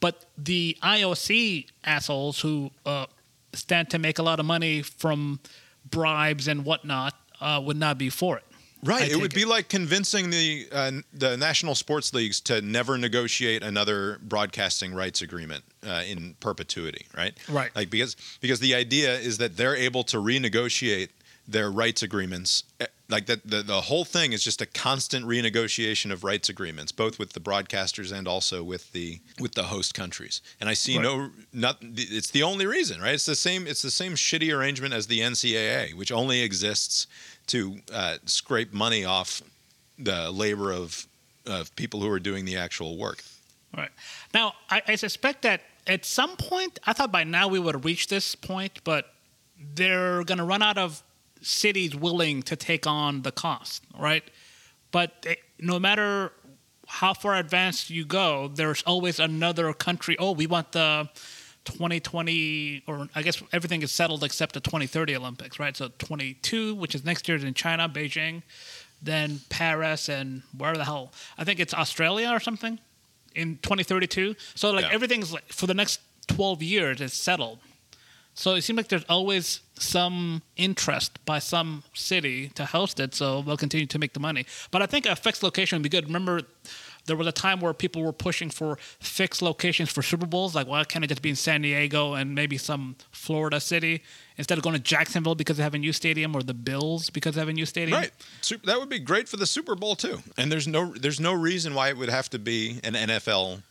But the IOC assholes who uh, stand to make a lot of money from bribes and whatnot uh, would not be for it. Right. I it would take be like convincing the uh, the national sports leagues to never negotiate another broadcasting rights agreement uh, in perpetuity. Right. Right. Like because because the idea is that they're able to renegotiate their rights agreements. Like that, the, the whole thing is just a constant renegotiation of rights agreements, both with the broadcasters and also with the with the host countries. And I see Right. no, not. It's the only reason, right? It's the same. It's the same shitty arrangement as the NCAA, which only exists to uh, scrape money off the labor of of people who are doing the actual work. Right. Now, I, I suspect that at some point, I thought by now we would have reached this point, but they're going to run out of cities willing to take on the cost, right? But eh, no matter how far advanced you go, there's always another country. Oh, we want the 2020, or I guess everything is settled except the 2030 Olympics, right? So 22, which is next year, is in China, Beijing, then Paris, and where the hell? I think it's Australia or something in 2032. So like Yeah. everything's like for the next 12 years is settled. So it seems like there's always some interest by some city to host it, so they'll continue to make the money. But I think a fixed location would be good. Remember, there was a time where people were pushing for fixed locations for Super Bowls. Like, why can't it just be in San Diego and maybe some Florida city instead of going to Jacksonville because they have a new stadium or the Bills because they have a new stadium? Right. Sup- That would be great for the Super Bowl too. And there's no there's no reason why it would have to be an NFL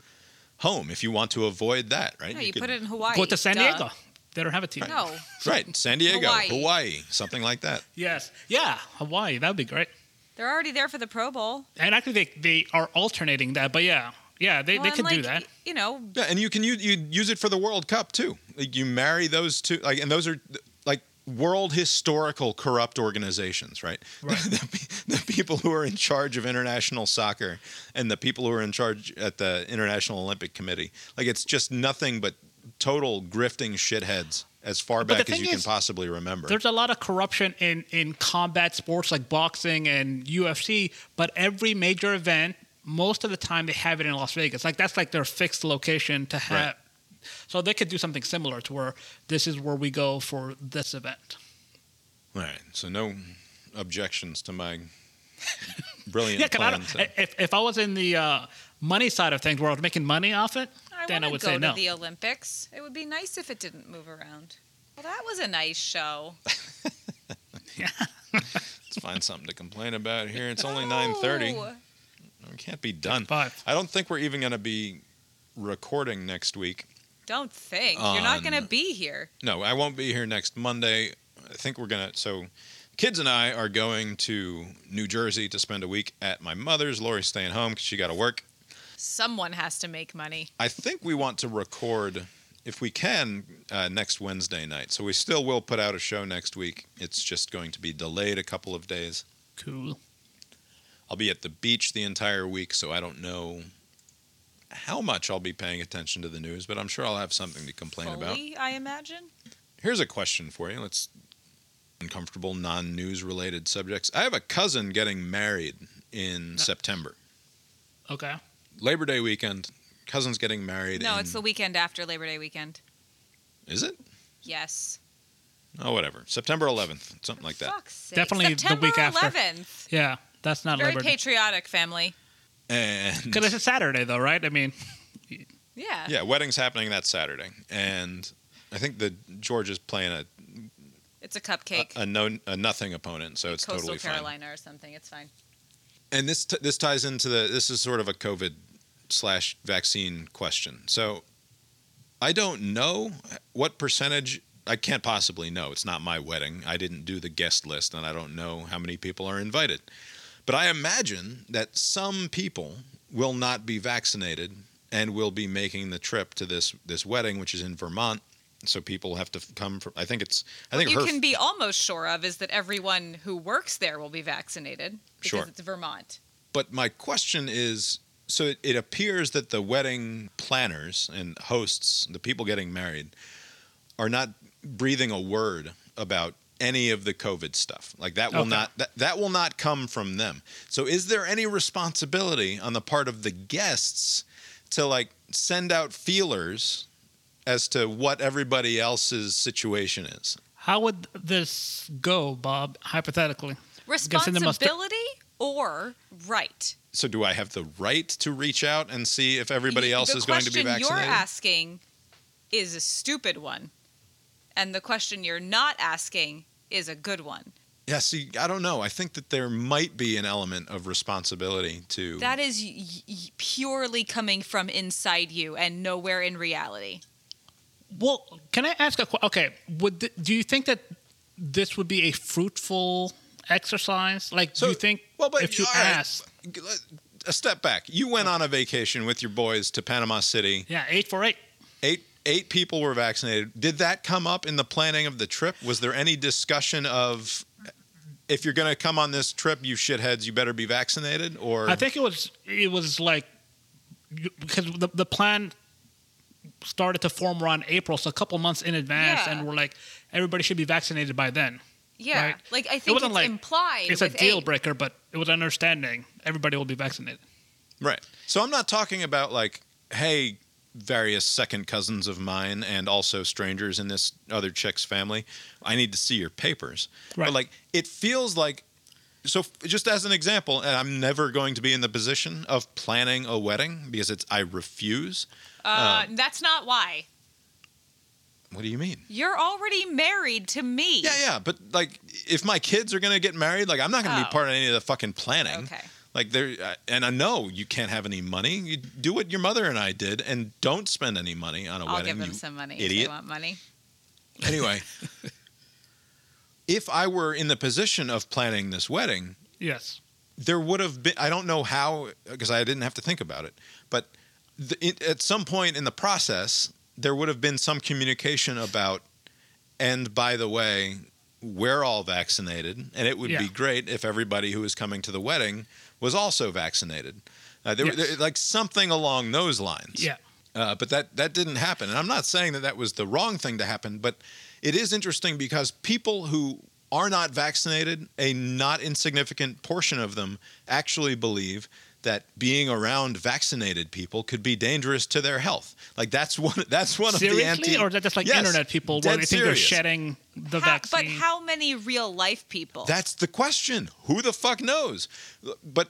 home if you want to avoid that, right? No, you could- put it in Hawaii. Go to San duh. Diego. They don't have a team. No. Right, San Diego, Hawaii. Hawaii, something like that. Yes. Yeah, Hawaii. That would be great. They're already there for the Pro Bowl. And actually, they, they are alternating that. But yeah, yeah, they, Well, they and, could do that. You know, Yeah, and you can use you use it for the World Cup too. Like you marry those two, like, and those are like world historical corrupt organizations, right? Right. the, the people who are in charge of international soccer and the people who are in charge at the International Olympic Committee. Like it's just nothing but total grifting shitheads as far back as you can possibly remember. There's a lot of corruption in, in combat sports like boxing and UFC, but every major event, most of the time they have it in Las Vegas. Like that's like their fixed location to have. Right. So they could do something similar to where this is where we go for this event. All right, so no objections to my brilliant Yeah, I plan. don't, if, if I was in the uh, money side of things where I was making money off it, I I then I want would to go say to no. the Olympics. It would be nice if it didn't move around. Well, that was a nice show. yeah. Let's find something to complain about here. It's only nine thirty. No. We can't be done. Five. I don't think we're even going to be recording next week. Don't think. You're not going to be here. No, I won't be here next Monday. I think we're gonna. So, kids and I are going to New Jersey to spend a week at my mother's. Lori's staying home because she got to work. Someone has to make money. I think we want to record, if we can, uh, next Wednesday night. So we still will put out a show next week. It's just going to be delayed a couple of days. Cool. I'll be at the beach the entire week, so I don't know how much I'll be paying attention to the news, but I'm sure I'll have something to complain about. Fully, I imagine. Here's a question for you. Let's uncomfortable non-news related subjects. I have a cousin getting married in September. Okay. Labor Day weekend. Cousin's getting married. No, in- it's the weekend after Labor Day weekend. Is it? Yes. Oh, whatever. September 11th, something like that. Fuck's sake. Definitely the September week after. 11th. Yeah, that's not Very Labor Day. patriotic family. And Because it's a Saturday, though, right? I mean, Yeah. yeah, wedding's happening that Saturday, and I think the George is playing a It's a cupcake. a, a no a nothing opponent, so it's Coastal totally fine. Carolina or something. It's fine. And this t- this ties into the this is sort of a COVID slash vaccine question. So I don't know what percentage. I can't possibly know. It's not my wedding. I didn't do the guest list, and I don't know how many people are invited. But I imagine that some people will not be vaccinated and will be making the trip to this this wedding, which is in Vermont. So people have to come from. I think it's. I think you her can be almost sure of is that everyone who works there will be vaccinated because Sure. it's Vermont. But my question is so it, it appears that the wedding planners and hosts, the people getting married, are not breathing a word about any of the COVID stuff. Like that will Okay. not that, that will not come from them. So is there any responsibility on the part of the guests to like send out feelers as to what everybody else's situation is? how would this go, Bob, hypothetically? Guessing they must- Responsibility or right? So do I have the right to reach out and see if everybody else the is going to be vaccinated? The question? You're asking is a stupid one, and the question you're not asking is a good one. Yeah, see, I don't know. I think that there might be an element of responsibility to. That is y- y- purely coming from inside you and nowhere in reality. Well, can I ask a question? Okay, would th- do you think that this would be a fruitful exercise? Like, do you think well, but if you ask, asked, a step back. You went on a vacation with your boys to Panama City. yeah, eight for eight. Eight eight people were vaccinated. Did that come up in the planning of the trip? Was there any discussion of if you're going to come on this trip, you shitheads, you better be vaccinated? Or I think it was it was like because the the plan started to form around April, so a couple months in advance, Yeah. and we're like everybody should be vaccinated by then. Yeah, Right. like I think It think wasn't it's like implied. It's a deal eight. breaker, but it was understanding everybody will be vaccinated. Right. So I'm not talking about like, hey, various second cousins of mine and also strangers in this other chick's family, I need to see your papers. Right. But like, it feels like. So just as an example, and I'm never going to be in the position of planning a wedding because it's I refuse. Uh, Um, that's not why. What do you mean? You're already married to me. Yeah, yeah, but like, if my kids are gonna get married, like, I'm not gonna Oh. be part of any of the fucking planning. Okay. Like there, uh, and I know you can't have any money. You do what your mother and I did, and don't spend any money on a I'll wedding. I'll give them you some money idiot. if they want money. Anyway, if I were in the position of planning this wedding, Yes. there would have been. I don't know how because I didn't have to think about it, but the, it, at some point in the process, there would have been some communication about. And by the way, we're all vaccinated, and it would Yeah. be great if everybody who is coming to the wedding was also vaccinated. Uh, there, Yes. there- like something along those lines. Yeah. Uh, but that that didn't happen, and I'm not saying that that was the wrong thing to happen, but it is interesting because people who are not vaccinated, a not insignificant portion of them actually believe that being around vaccinated people could be dangerous to their health. Like that's one that's one Seriously, of the anti or is that just like Yes, internet people where dead they think serious. they're shedding the How- vaccine? but how many real life people? That's the question. Who the fuck knows? But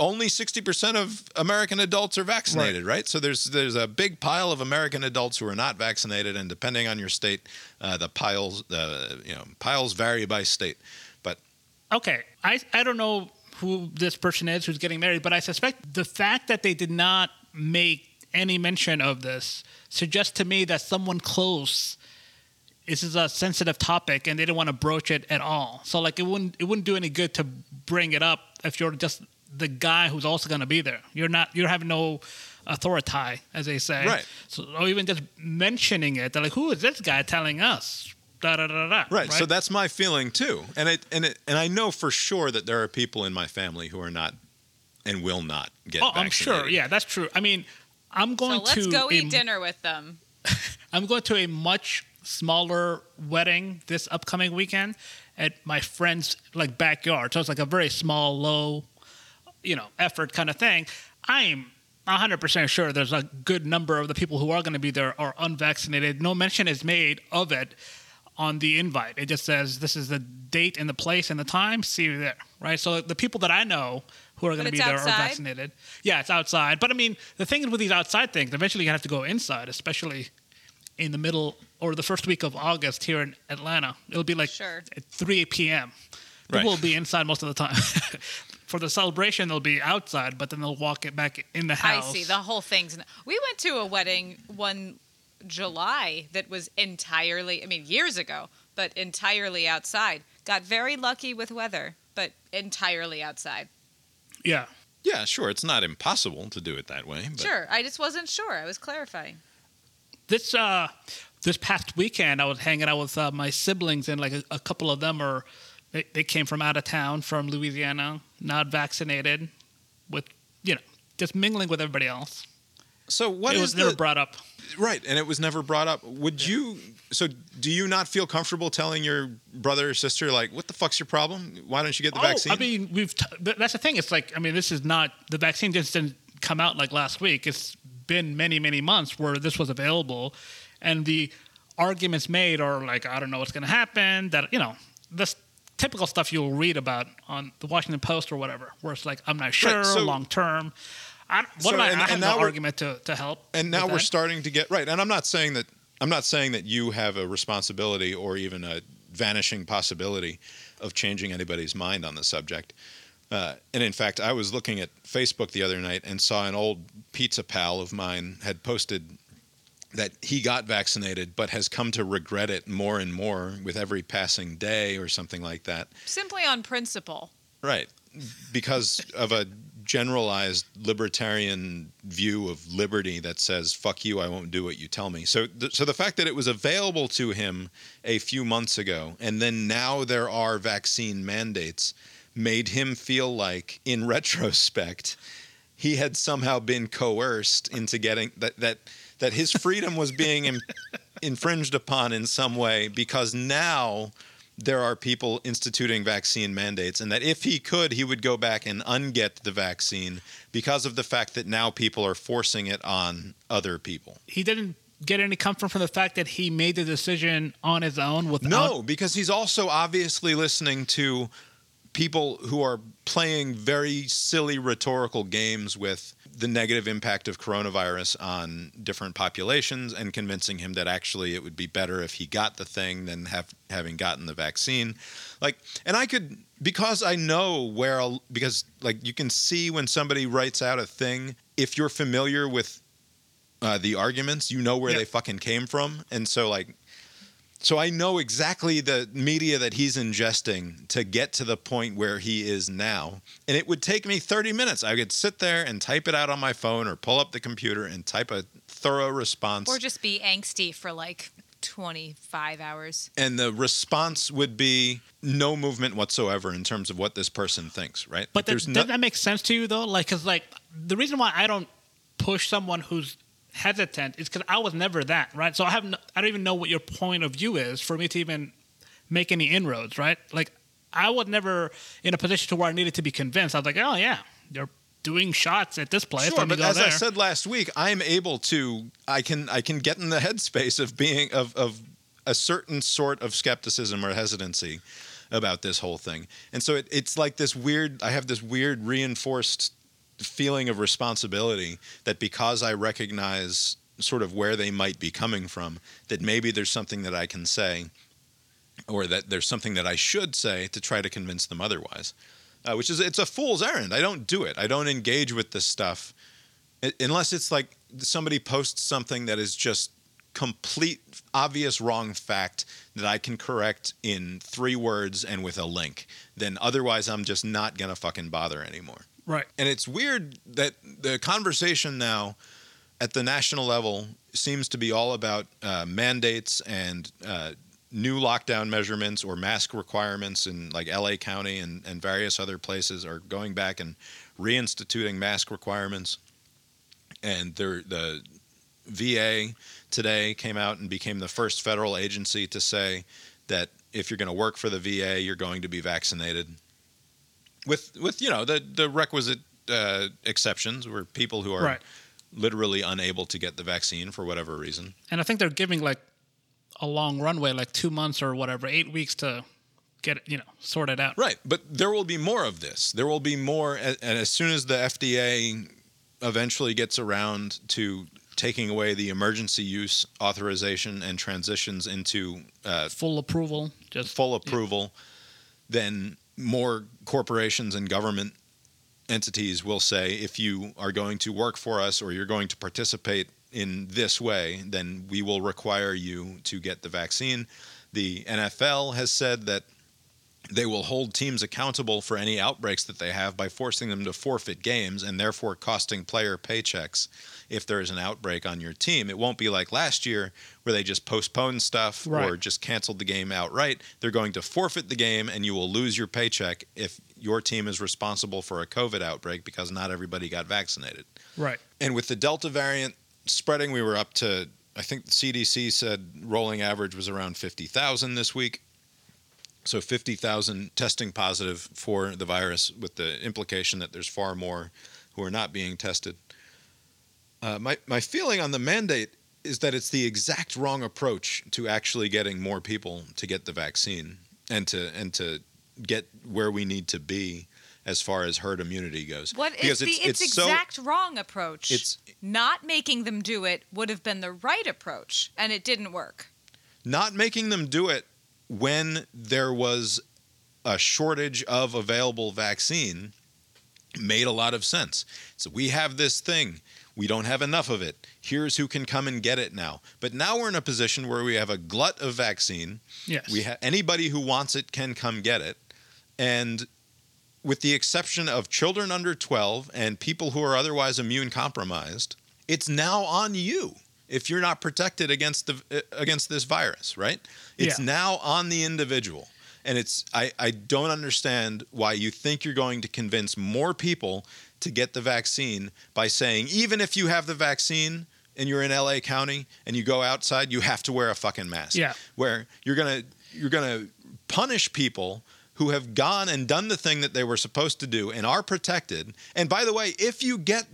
only 60% of American adults are vaccinated, right? So there's there's a big pile of American adults who are not vaccinated, and depending on your state, uh, the piles uh, you know piles vary by state. But Okay, I I don't know who this person is who's getting married, but I suspect the fact that they did not make any mention of this suggests to me that someone close. This is a sensitive topic, and they didn't want to broach it at all. So, like, it wouldn't it wouldn't do any good to bring it up if you're just the guy who's also going to be there. You're not. You have no authority, as they say. Right. So, or even just mentioning it, they're like, "Who is this guy telling us?" Da, da, da, da, right, so that's my feeling too, and it and it and I know for sure that there are people in my family who are not and will not get. Oh, I'm sure. Yeah, that's true. I mean, I'm going So let's to go a, eat dinner with them. I'm going to a much smaller wedding this upcoming weekend at my friend's like backyard. So it's like a very small, low, you know, effort kind of thing. I'm 100% sure there's a good number of the people who are going to be there are unvaccinated. No mention is made of it on the invite. It just says this is the date and the place and the time. See you there, right? So the people that I know who are going to be there outside? are vaccinated. Yeah, it's outside. But I mean, the thing is with these outside things, eventually you have to go inside, especially in the middle or the first week of August here in Atlanta. It'll be like Sure. at 3 p.m. People Right. will be inside most of the time. For the celebration, they'll be outside, but then they'll walk it back in the house. I see. The whole thing's. We went to a wedding one July that was entirely, I mean, years ago, but entirely outside. Got very lucky with weather, but entirely outside. yeah. Yeah, sure. It's not impossible to do it that way. But Sure. I just wasn't sure. I was clarifying. this uh this past weekend I was hanging out with uh, my siblings and like a, a couple of them are they, they came from out of town from Louisiana, not vaccinated, with you know just mingling with everybody else. So what it was never the- brought up. right? And it was never brought up. Would you? So do you not feel comfortable telling your brother or sister like, "What the fuck's your problem? Why don't you get the vaccine?" Oh, I mean, we've t- th- that's the thing. It's like I mean, this is not the vaccine just didn't come out like last week. It's been many many months where this was available, and the arguments made are like I don't know what's going to happen. That you know this typical stuff you'll read about on the Washington Post or whatever, where it's like I'm not sure so- long term. I, what So, am I? and- I have no now we're- argument to, to help. and now we're that. starting to get right and i'm not saying that i'm not saying that you have a responsibility or even a vanishing possibility of changing anybody's mind on the subject uh, and in fact i was looking at facebook the other night and saw an old pizza pal of mine had posted that he got vaccinated but has come to regret it more and more with every passing day or something like that Simply on principle. Right. Because of a generalized libertarian view of liberty that says "fuck you, I won't do what you tell me." So, th- so the fact that it was available to him a few months ago, and then now there are vaccine mandates, made him feel like, in retrospect, he had somehow been coerced into getting that that that his freedom was being im- infringed upon in some way because now there are people instituting vaccine mandates and that if he could he would go back and unget the vaccine because of the fact that now people are forcing it on other people. He didn't get any comfort from the fact that he made the decision on his own without no because he's also obviously listening to people who are playing very silly rhetorical games with the negative impact of coronavirus on different populations and convincing him that actually it would be better if he got the thing than have having gotten the vaccine. Like and i could because i know where I'll, because like you can see when somebody writes out a thing if you're familiar with uh, the arguments you know where they fucking came from. And so like so I know exactly the media that he's ingesting to get to the point where he is now. And it would take me 30 minutes. I could sit there and type it out on my phone or pull up the computer and type a thorough response. Or just be angsty for like 25 hours. and the response would be no movement whatsoever in terms of what this person thinks, right? But Like, that, there's does no, that make sense to you though? Like, cause like the reason why I don't push someone who's hesitant is because I was never that, right? So I have no, I don't even know what your point of view is for me to even make any inroads, right? Like I was never in a position to where I needed to be convinced. I was like, oh yeah, they're doing shots at this place. Sure, but go as I said last week, I'm able to I can I can get in the headspace of being of of a certain sort of skepticism or hesitancy about this whole thing. And so it, it's like this weird I have this weird reinforced feeling of responsibility that because I recognize sort of where they might be coming from, that maybe there's something that I can say or that there's something that I should say to try to convince them otherwise. Uh, which is it's a fool's errand. I don't do it. I don't engage with this stuff unless it's like somebody posts something that is just complete obvious wrong fact that I can correct in 3 words and with a link. Then otherwise I'm just not going to fucking bother anymore. Right. And it's weird that the conversation now at the national level seems to be all about uh, mandates and uh, new lockdown measurements or mask requirements in like LA County and, and various other places are going back and reinstituting mask requirements. And the VA today came out and became the first federal agency to say that if you're going to work for the VA, you're going to be vaccinated. With with you know the the requisite uh, exceptions, where people who are Right. literally unable to get the vaccine for whatever reason. And I think they're giving like a long runway, like two months or whatever, eight weeks to get it, you know, sort it out. Right, but there will be more of this. There will be more, and as soon as the FDA eventually gets around to taking away the emergency use authorization and transitions into uh, Full approval. Just full approval, then more corporations and government entities will say if you are going to work for us or you're going to participate in this way, then we will require you to get the vaccine. The NFL has said that they will hold teams accountable for any outbreaks that they have by forcing them to forfeit games and therefore costing player paychecks if there is an outbreak on your team. It won't be like last year where they just postponed stuff or just canceled the game outright. They're going to forfeit the game and you will lose your paycheck if your team is responsible for a COVID outbreak because not everybody got vaccinated. right. And with the Delta variant spreading, we were up to, I think the CDC said rolling average was around 50,000 this week. So 50,000 testing positive for the virus, with the implication that there's far more who are not being tested. Uh, my, my feeling on the mandate is that it's the exact wrong approach to actually getting more people to get the vaccine and to and to get where we need to be as far as herd immunity goes. What is Because the it's- it's, it's so- exact wrong approach? It's not making them do it would have been the right approach, and it didn't work. not making them do it when there was a shortage of available vaccine made a lot of sense. So we have this thing, we don't have enough of it. Here's who can come and get it now. But now we're in a position where we have a glut of vaccine. Yes. We ha- anybody who wants it can come get it. And with the exception of children under 12 and people who are otherwise immune compromised, it's now on you if you're not protected against the uh, against this virus, right? It's Yeah. now on the individual. And it's I, I don't understand why you think you're going to convince more people to get the vaccine by saying even if you have the vaccine and you're in LA County and you go outside, you have to wear a fucking mask. Yeah. Where you're gonna you're gonna punish people who have gone and done the thing that they were supposed to do and are protected. And by the way, if you get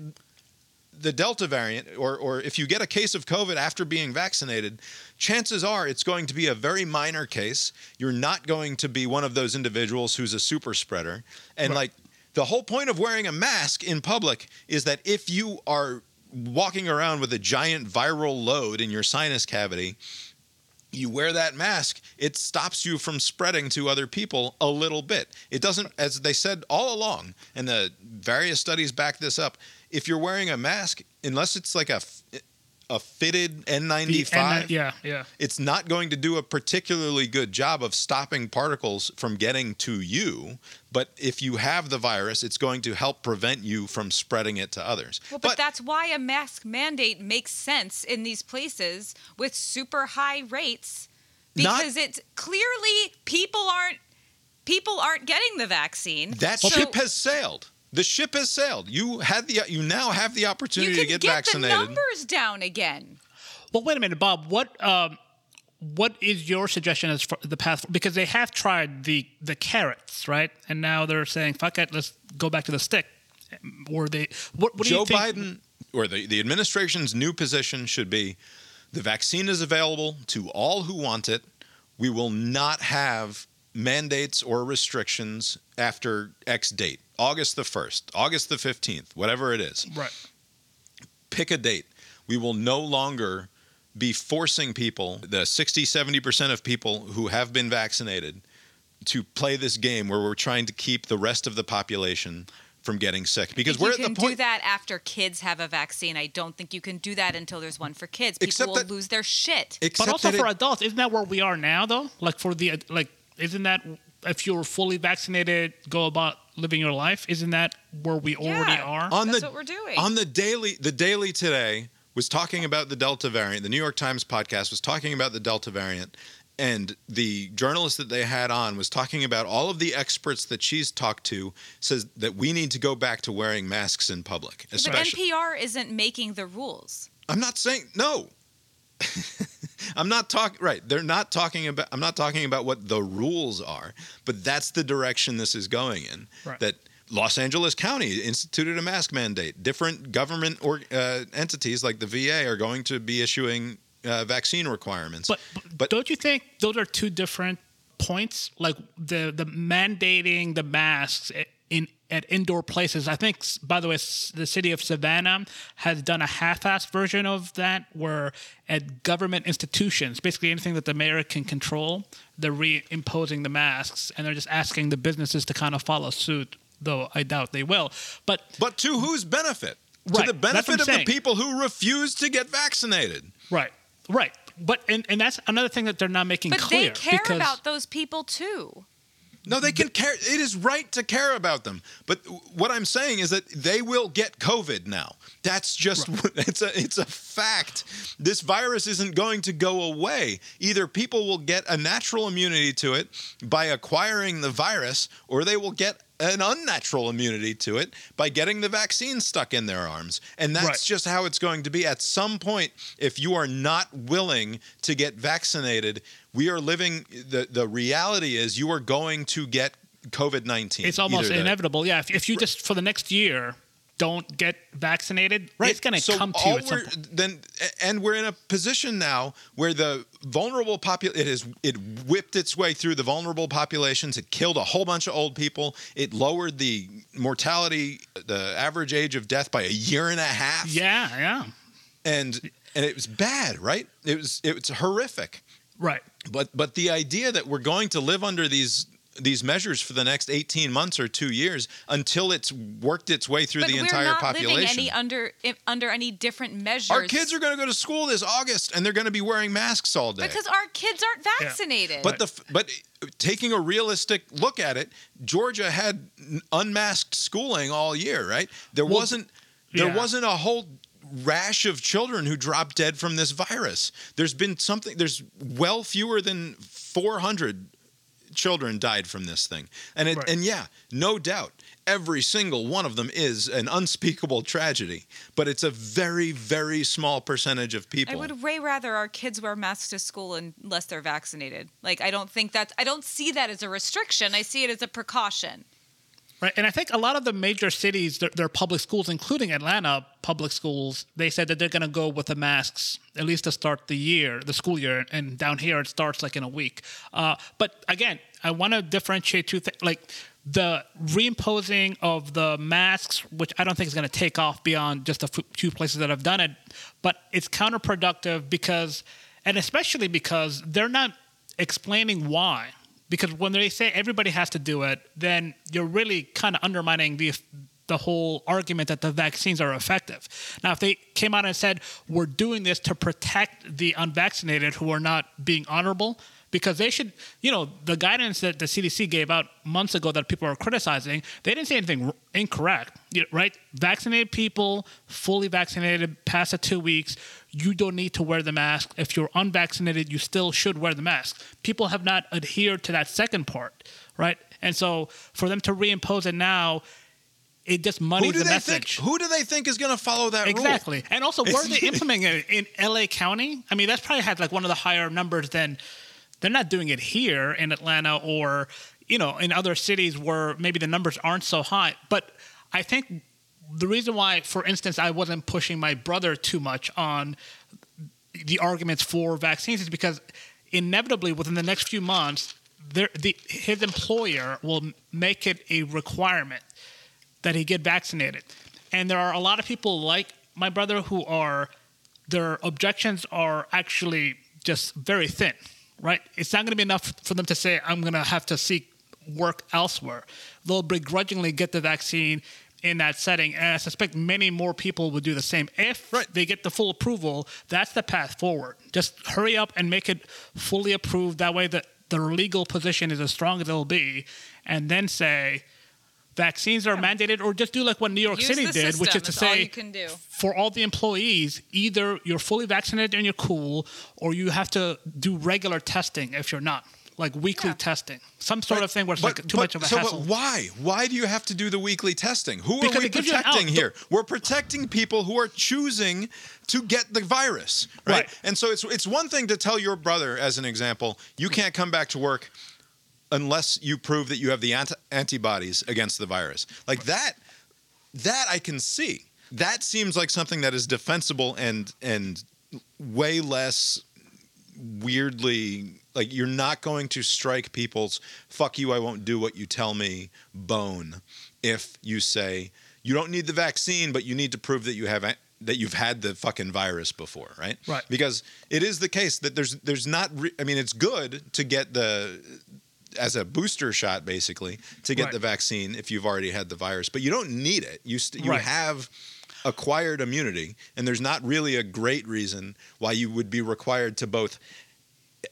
the Delta variant, or, or if you get a case of COVID after being vaccinated, chances are it's going to be a very minor case. You're not going to be one of those individuals who's a super spreader. And Right. like the whole point of wearing a mask in public is that if you are walking around with a giant viral load in your sinus cavity, you wear that mask, it stops you from spreading to other people a little bit. It doesn't, as they said all along, and the various studies back this up. If you're wearing a mask, unless it's like a a fitted N95, N- yeah, yeah. it's not going to do a particularly good job of stopping particles from getting to you. But if you have the virus, it's going to help prevent you from spreading it to others. Well, but, that's why a mask mandate makes sense in these places with super high rates Not- because it's clearly people aren't people aren't getting the vaccine. that So ship has sailed. The ship has sailed. You had the you now have the you opportunity can to get, get vaccinated. the numbers down again. Well, wait a minute, Bob. What um, what is your suggestion as for the path? Because they have tried the the carrots, right? And now they're saying, "Fuck it, let's go back to the stick." Or they what? What do Joe you think? Biden or the, the administration's new position should be the vaccine is available to all who want it. We will not have mandates or restrictions after X date, August the 1st, August the 15th, whatever it is. Right. Pick a date. We will no longer be forcing people, the 60, 70% of people who have been vaccinated, to play this game where we're trying to keep the rest of the population from getting sick. Because we're you at the can do that after kids have a vaccine. I don't think you can do that until there's one for kids. People Except will that- lose their shit. But also for it- adults, isn't that where we are now though? Like for the like, isn't that if you're fully vaccinated, go about living your life? Isn't that where we already Yeah. are? on That's the what we're doing. on the daily the daily today was talking about the delta variant the new york times podcast was talking about the delta variant and the journalist that they had on was talking about all of the experts that she's talked to says that we need to go back to wearing masks in public but NPR isn't making the rules. i'm not saying no i'm not talking right they're not talking about i'm not talking about what the rules are but that's the direction this is going in Right. that Los Angeles County instituted a mask mandate. Different government or uh, entities like the VA are going to be issuing uh, vaccine requirements. But, but But- don't you think those are two different points? Like the the mandating the masks i- in at indoor places. I think, by the way, the city of Savannah has done a half-assed version of that, where at government institutions, basically anything that the mayor can control, they're reimposing the masks, and they're just asking the businesses to kind of follow suit. Though I doubt they will. But but to whose benefit? Right, To the benefit I'm of the people who refuse to get vaccinated. right, right. But and, and that's another thing that they're not making But clear. they care because, about those people too. No, they can care. It is right to care about them. But what I'm saying is that they will get COVID now. That's just it's a it's a fact. This virus isn't going to go away. Either people will get a natural immunity to it by acquiring the virus, or they will get an unnatural immunity to it by getting the vaccine stuck in their arms. And that's Right. just how it's going to be. At some point, if you are not willing to get vaccinated, we are living the the reality is you are going to get COVID nineteen. It's almost inevitable. Yeah, if, if you just for the next year don't get vaccinated, right. it's going to So come to you at some point. Then, and we're in a position now where the vulnerable popul it has it whipped its way through the vulnerable populations. It killed a whole bunch of old people. It lowered the mortality, the average age of death by a year and a half. Yeah, yeah, and and it was bad, right? It was it was horrific. right. But but the idea that we're going to live under these these measures for the next 18 months or 2 years until it's worked its way through But the entire not population. any under under any different measures. Our kids are going to go to school this August and they're going to be wearing masks all day. because our kids aren't vaccinated. but the but taking a realistic look at it, Georgia had unmasked schooling all year, right? There Well, wasn't there yeah. wasn't a whole rash of children who dropped dead from this virus. There's been something there's well fewer than 400 children died from this thing. And it, Right. and yeah, no doubt every single one of them is an unspeakable tragedy, but it's a very very small percentage of people. I would way rather our kids wear masks to school unless they're vaccinated. Like I don't think that's I don't see that as a restriction. I see it as a precaution. Right, and I think a lot of the major cities, their, their public schools, including Atlanta public schools, they said that they're going to go with the masks at least to start the year, the school year. And down here, it starts like in a week. Uh, but again, I want to differentiate two things. Like the reimposing of the masks, which I don't think is going to take off beyond just a few places that have done it, but it's counterproductive because, and especially because they're not explaining why because when they say everybody has to do it, then you're really kind of undermining the the whole argument that the vaccines are effective. Now, if they came out and said we're doing this to protect the unvaccinated who are not being honorable, because they should, you know, the guidance that the CDC gave out months ago that people are criticizing, they didn't say anything r- incorrect, right? Vaccinated people, fully vaccinated, past the two weeks, you don't need to wear the mask. If you're unvaccinated, you still should wear the mask. People have not adhered to that second part, right? And so for them to reimpose it now, it just muddies the message. think who do they think is going to follow that rule? Exactly. And also, where are they implementing it? In LA County? I mean, that's probably had like one of the higher numbers than they're not doing it here in Atlanta or, you know, in other cities where maybe the numbers aren't so high. But I think the reason why, for instance, I wasn't pushing my brother too much on the arguments for vaccines is because inevitably within the next few months, there, the, his employer will make it a requirement that he get vaccinated. And there are a lot of people like my brother who are their objections are actually just very thin, right? It's not going to be enough for them to say I'm going to have to seek work elsewhere. They'll begrudgingly get the vaccine in that setting, and I suspect many more people would do the same if Right. they get the full approval. That's the path forward. Just hurry up and make it fully approved. That way, the the legal position is as strong as it'll be, and then say vaccines are mandated, or just do like what New York Use City the did, which is to It's all say you can do. for all the employees, either you're fully vaccinated and you're cool, or you have to do regular testing if you're not, like weekly Yeah. testing, some sort of thing where it's But- like too but- much of a so, hassle. But why? Why do you have to do the weekly testing? Who Because are we it gives you an out. protecting The- here? We're protecting people who are choosing to get the virus, right? Right. And so it's it's one thing to tell your brother, as an example, you can't come back to work unless you prove that you have the ant- antibodies against the virus. Like that, that I can see. That seems like something that is defensible and and way less weirdly like you're not going to strike people's fuck you I won't do what you tell me bone if you say you don't need the vaccine but you need to prove that you have that you've had the fucking virus before right Right. because it is the case that there's there's not re- I mean it's good to get the as a booster shot basically to get Right. the vaccine if you've already had the virus but you don't need it you st- you Right. have acquired immunity and there's not really a great reason why you would be required to both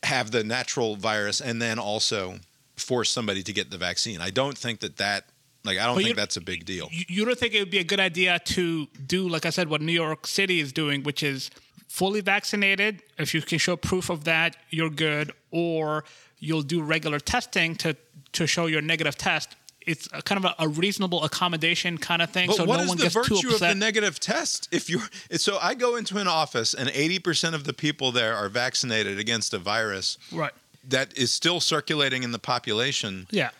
have the natural virus and then also force somebody to get the vaccine i don't think that that like i don't But think that's a big deal you, you don't think it would be a good idea to do, like I said, what New York City is doing, which is fully vaccinated. If you can show proof of that, you're good. Or you'll do regular testing to to show your negative test. It's a kind of a, a reasonable accommodation kind of thing, but so what no is one the gets too virtue of the negative test if you're so i go into an office and 80% of the people there are vaccinated against a virus right? that is still circulating in the population Yeah.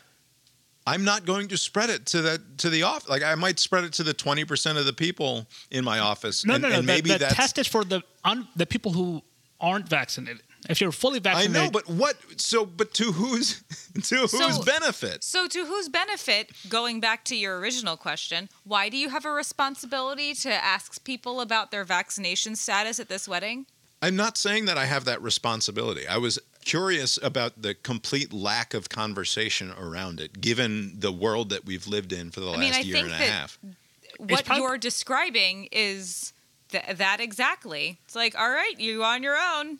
I'm not going to spread it to the to the off. Like I might spread it to the twenty percent of the people in my office. No, and, no, no. and the, maybe the test is for the un, the people who aren't vaccinated. If you're fully I vaccinated, know, but what? So, but to whose to whose So- benefit? So, to whose benefit, going back to your original question, why do you have a responsibility to ask people about their vaccination status at this wedding? I'm not saying that I have that responsibility. I was curious about the complete lack of conversation around it, given the world that we've lived in for the last I mean, I year think and a that- half. What prob- you're describing is th- that exactly. It's like, all right, you on your own.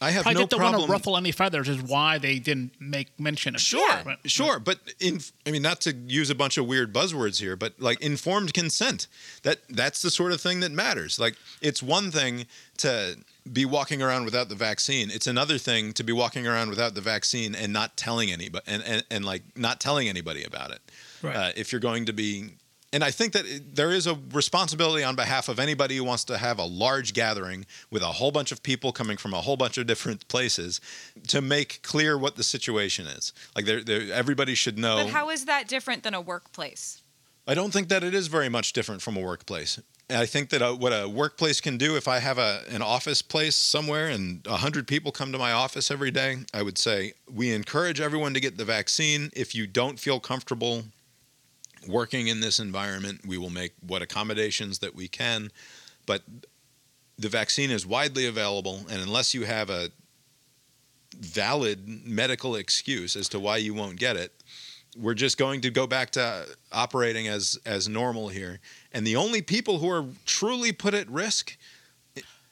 I have probably no didn't want problem. to ruffle any feathers. Is why they didn't make mention of it. Sure, Yeah. Sure, but in I mean not to use a bunch of weird buzzwords here, but like informed consent. That that's the sort of thing that matters. Like it's one thing to be walking around without the vaccine. It's another thing to be walking around without the vaccine and not telling anybody and and, and like not telling anybody about it. Right. Uh, if you're going to be and I think that it- there is a responsibility on behalf of anybody who wants to have a large gathering with a whole bunch of people coming from a whole bunch of different places to make clear what the situation is. Like, there, there, everybody should know. But how is that different than a workplace? I don't think that it is very much different from a workplace. I think that uh what a workplace can do, if I have a, an office place somewhere and 100 people come to my office every day, I would say we encourage everyone to get the vaccine. If you don't feel comfortable working in this environment, we will make what accommodations that we can. But the vaccine is widely available, and unless you have a valid medical excuse as to why you won't get it, we're just going to go back to operating as as normal here. And the only people who are truly put at risk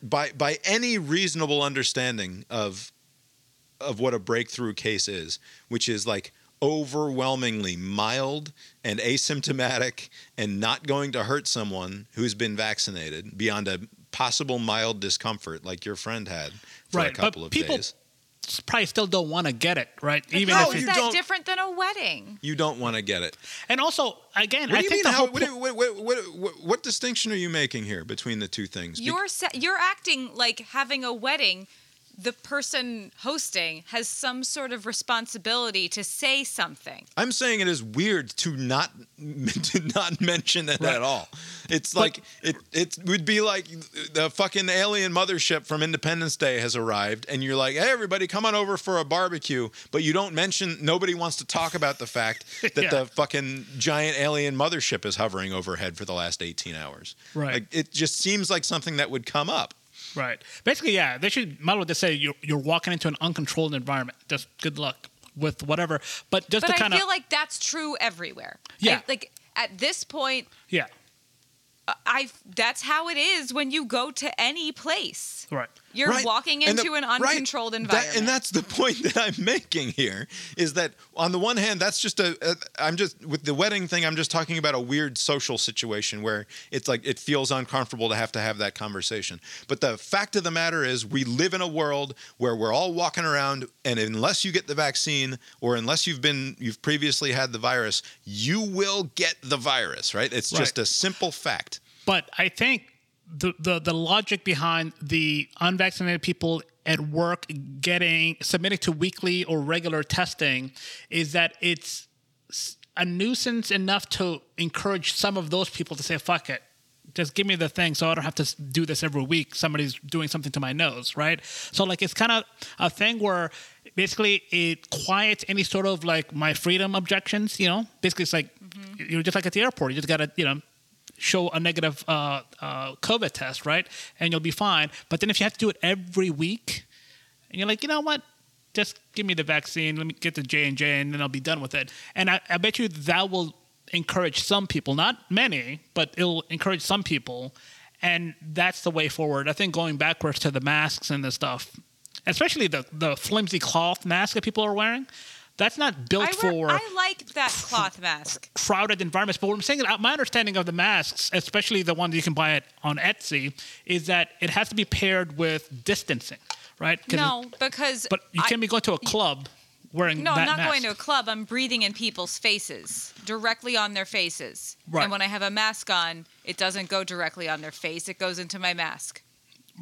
by by any reasonable understanding of of what a breakthrough case is, which is like overwhelmingly mild and asymptomatic and not going to hurt someone who's been vaccinated beyond a possible mild discomfort like your friend had for Right, a couple but of people days. probably still don't want to get it, right? Even How if is you it, that don't- different than a wedding? You don't want to get it. and also again, What I do you think mean? the How, whole what, po- what, what, what, what, what distinction are you making here between the two things? You're sa- you're acting like having a wedding the person hosting has some sort of responsibility to say something. I'm saying it is weird to not to not mention it at all. It's like it it would be like the fucking alien mothership from Independence Day has arrived, and you're like, hey, everybody, come on over for a barbecue, but you don't mention. Nobody wants to talk about the fact that Yeah. the fucking giant alien mothership is hovering overhead for the last 18 hours. Right. Like, it just seems like something that would come up. Right. Basically, yeah, they should as well just say you're you're walking into an uncontrolled environment. Just good luck with whatever. But just But to I kind of feel like that's true everywhere. Yeah. I- like at this point, yeah, I that's how it is when you go to any place. right. You're Right. walking And the- into an right. uncontrolled That- environment. and that's the point that I'm making here is that on the one hand, that's just a, a. I'm just with the wedding thing. I'm just talking about a weird social situation where it's like it feels uncomfortable to have to have that conversation. But the fact of the matter is, we live in a world where we're all walking around, and unless you get the vaccine or unless you've been you've previously had the virus, you will get the virus. Right? It's just a simple fact. But I think the, the the logic behind the unvaccinated people at work getting submitting to weekly or regular testing is that it's a nuisance enough to encourage some of those people to say fuck it. Just give me the thing so i don't have to do this every week. Somebody's doing something to my nose right? So like it's kind of a thing where basically it quiets any sort of like my freedom objections you know? Basically it's like mm-hmm. you're just like at the airport. You just gotta you know show a negative uh, uh, COVID test, right? And you'll be fine. But then if you have to do it every week, and you're like, you know what? Just give me the vaccine. Let me get the J and J, and then I'll be done with it. And I, I bet you that will encourage some people, not many, but it'll encourage some people. And that's the way forward. I think going backwards to the masks and the stuff, especially the the flimsy cloth mask that people are wearing, that's not built I, re- for I like that cloth mask. crowded environments. But what I'm saying, uh, my understanding of the masks, especially the ones you can buy it on Etsy, is that it has to be paired with distancing, right? No, because But you can't be going to a club wearing No, I'm not mask. going to a club. I'm breathing in people's faces, directly on their faces. Right. And when I have a mask on, it doesn't go directly on their face. It goes into my mask.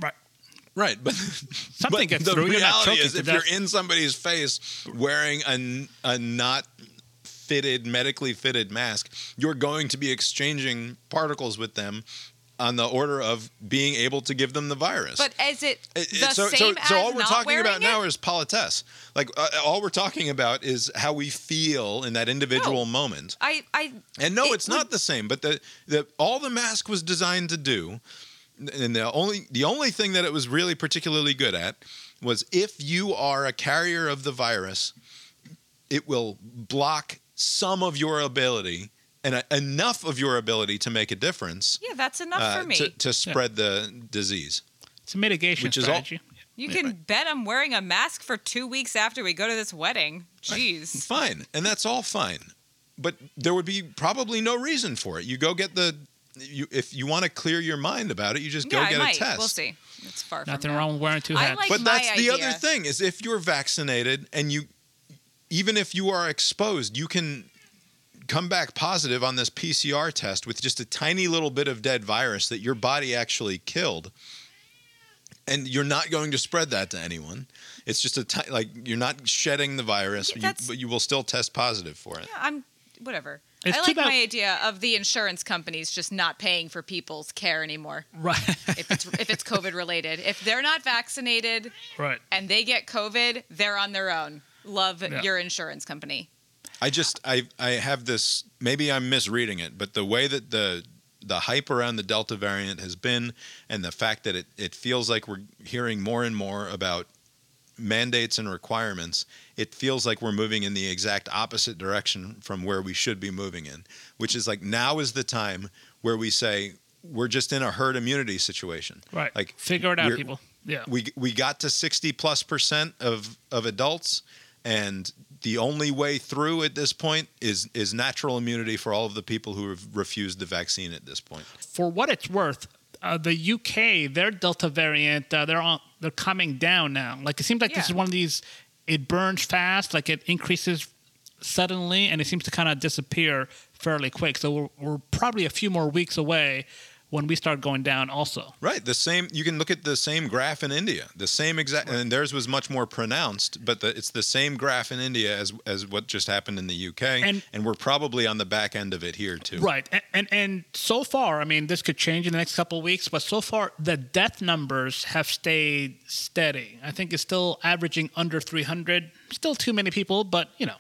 Right. Right, but Something but gets the through. You're not reality is, if death. you're in somebody's face wearing a, a not fitted, medically fitted mask, you're going to be exchanging particles with them on the order of being able to give them the virus. But is it the It- it- so, same so, as so all we're not talking wearing about now is politesse. Like uh, all we're talking about is how we feel in that individual No. moment. I, I, And no, It it's not the same. But the, the all the mask was designed to do, and the only the only thing that it was really particularly good at was if you are a carrier of the virus, it will block some of your ability and uh, enough of your ability to make a difference yeah, that's enough uh, for me. to, to spread the disease. It's a mitigation Which is all- strategy. you can bet I'm wearing a mask for two weeks after we go to this wedding. Jeez. Fine, and that's all fine. But there would be probably no reason for it. You go get the. You, if you want to clear your mind about it, you just go yeah, get I might. a test. We'll see. It's far Nothing from now. wrong with wearing two I hats. like- but my that's the other thing is if you're vaccinated and you even if you are exposed you can come back positive on this pcr test with just a tiny little bit of dead virus that your body actually killed and you're not going to spread that to anyone it's just a like you're not shedding the virus Yeah, you- but you will still test positive for it Yeah, I'm whatever. It's I like bad- my idea of the insurance companies just not paying for people's care anymore right. if it's if it's COVID related. If they're not vaccinated right. and they get COVID, they're on their own. Love Yeah. your insurance company. I just I I have this maybe I'm misreading it, but the way that the the hype around the Delta variant has been and the fact that it, it feels like we're hearing more and more about mandates and requirements, it feels like we're moving in the exact opposite direction from where we should be moving in, which is like now is the time where we say we're just in a herd immunity situation. Right. Like figure it out, people. Yeah. we we got to 60 plus percent of of adults and the only way through at this point is is natural immunity for all of the people who have refused the vaccine at this point for what it's worth, uh, the UK, their Delta variant, uh, they're on, they're coming down now. Like it seems like this is one of these. It burns fast, like it increases suddenly, and it seems to kind of disappear fairly quick. So we're, we're probably a few more weeks away when we start going down also. Right. The same. You can look at the same graph in India. The same exact, and theirs was much more pronounced. But the, it's the same graph in India as as what just happened in the UK, And- and, we're probably on the back end of it here too. Right, and, and and so far, I mean, this could change in the next couple of weeks, but so far the death numbers have stayed steady. I think it's still averaging under 300. Still too many people, but you know,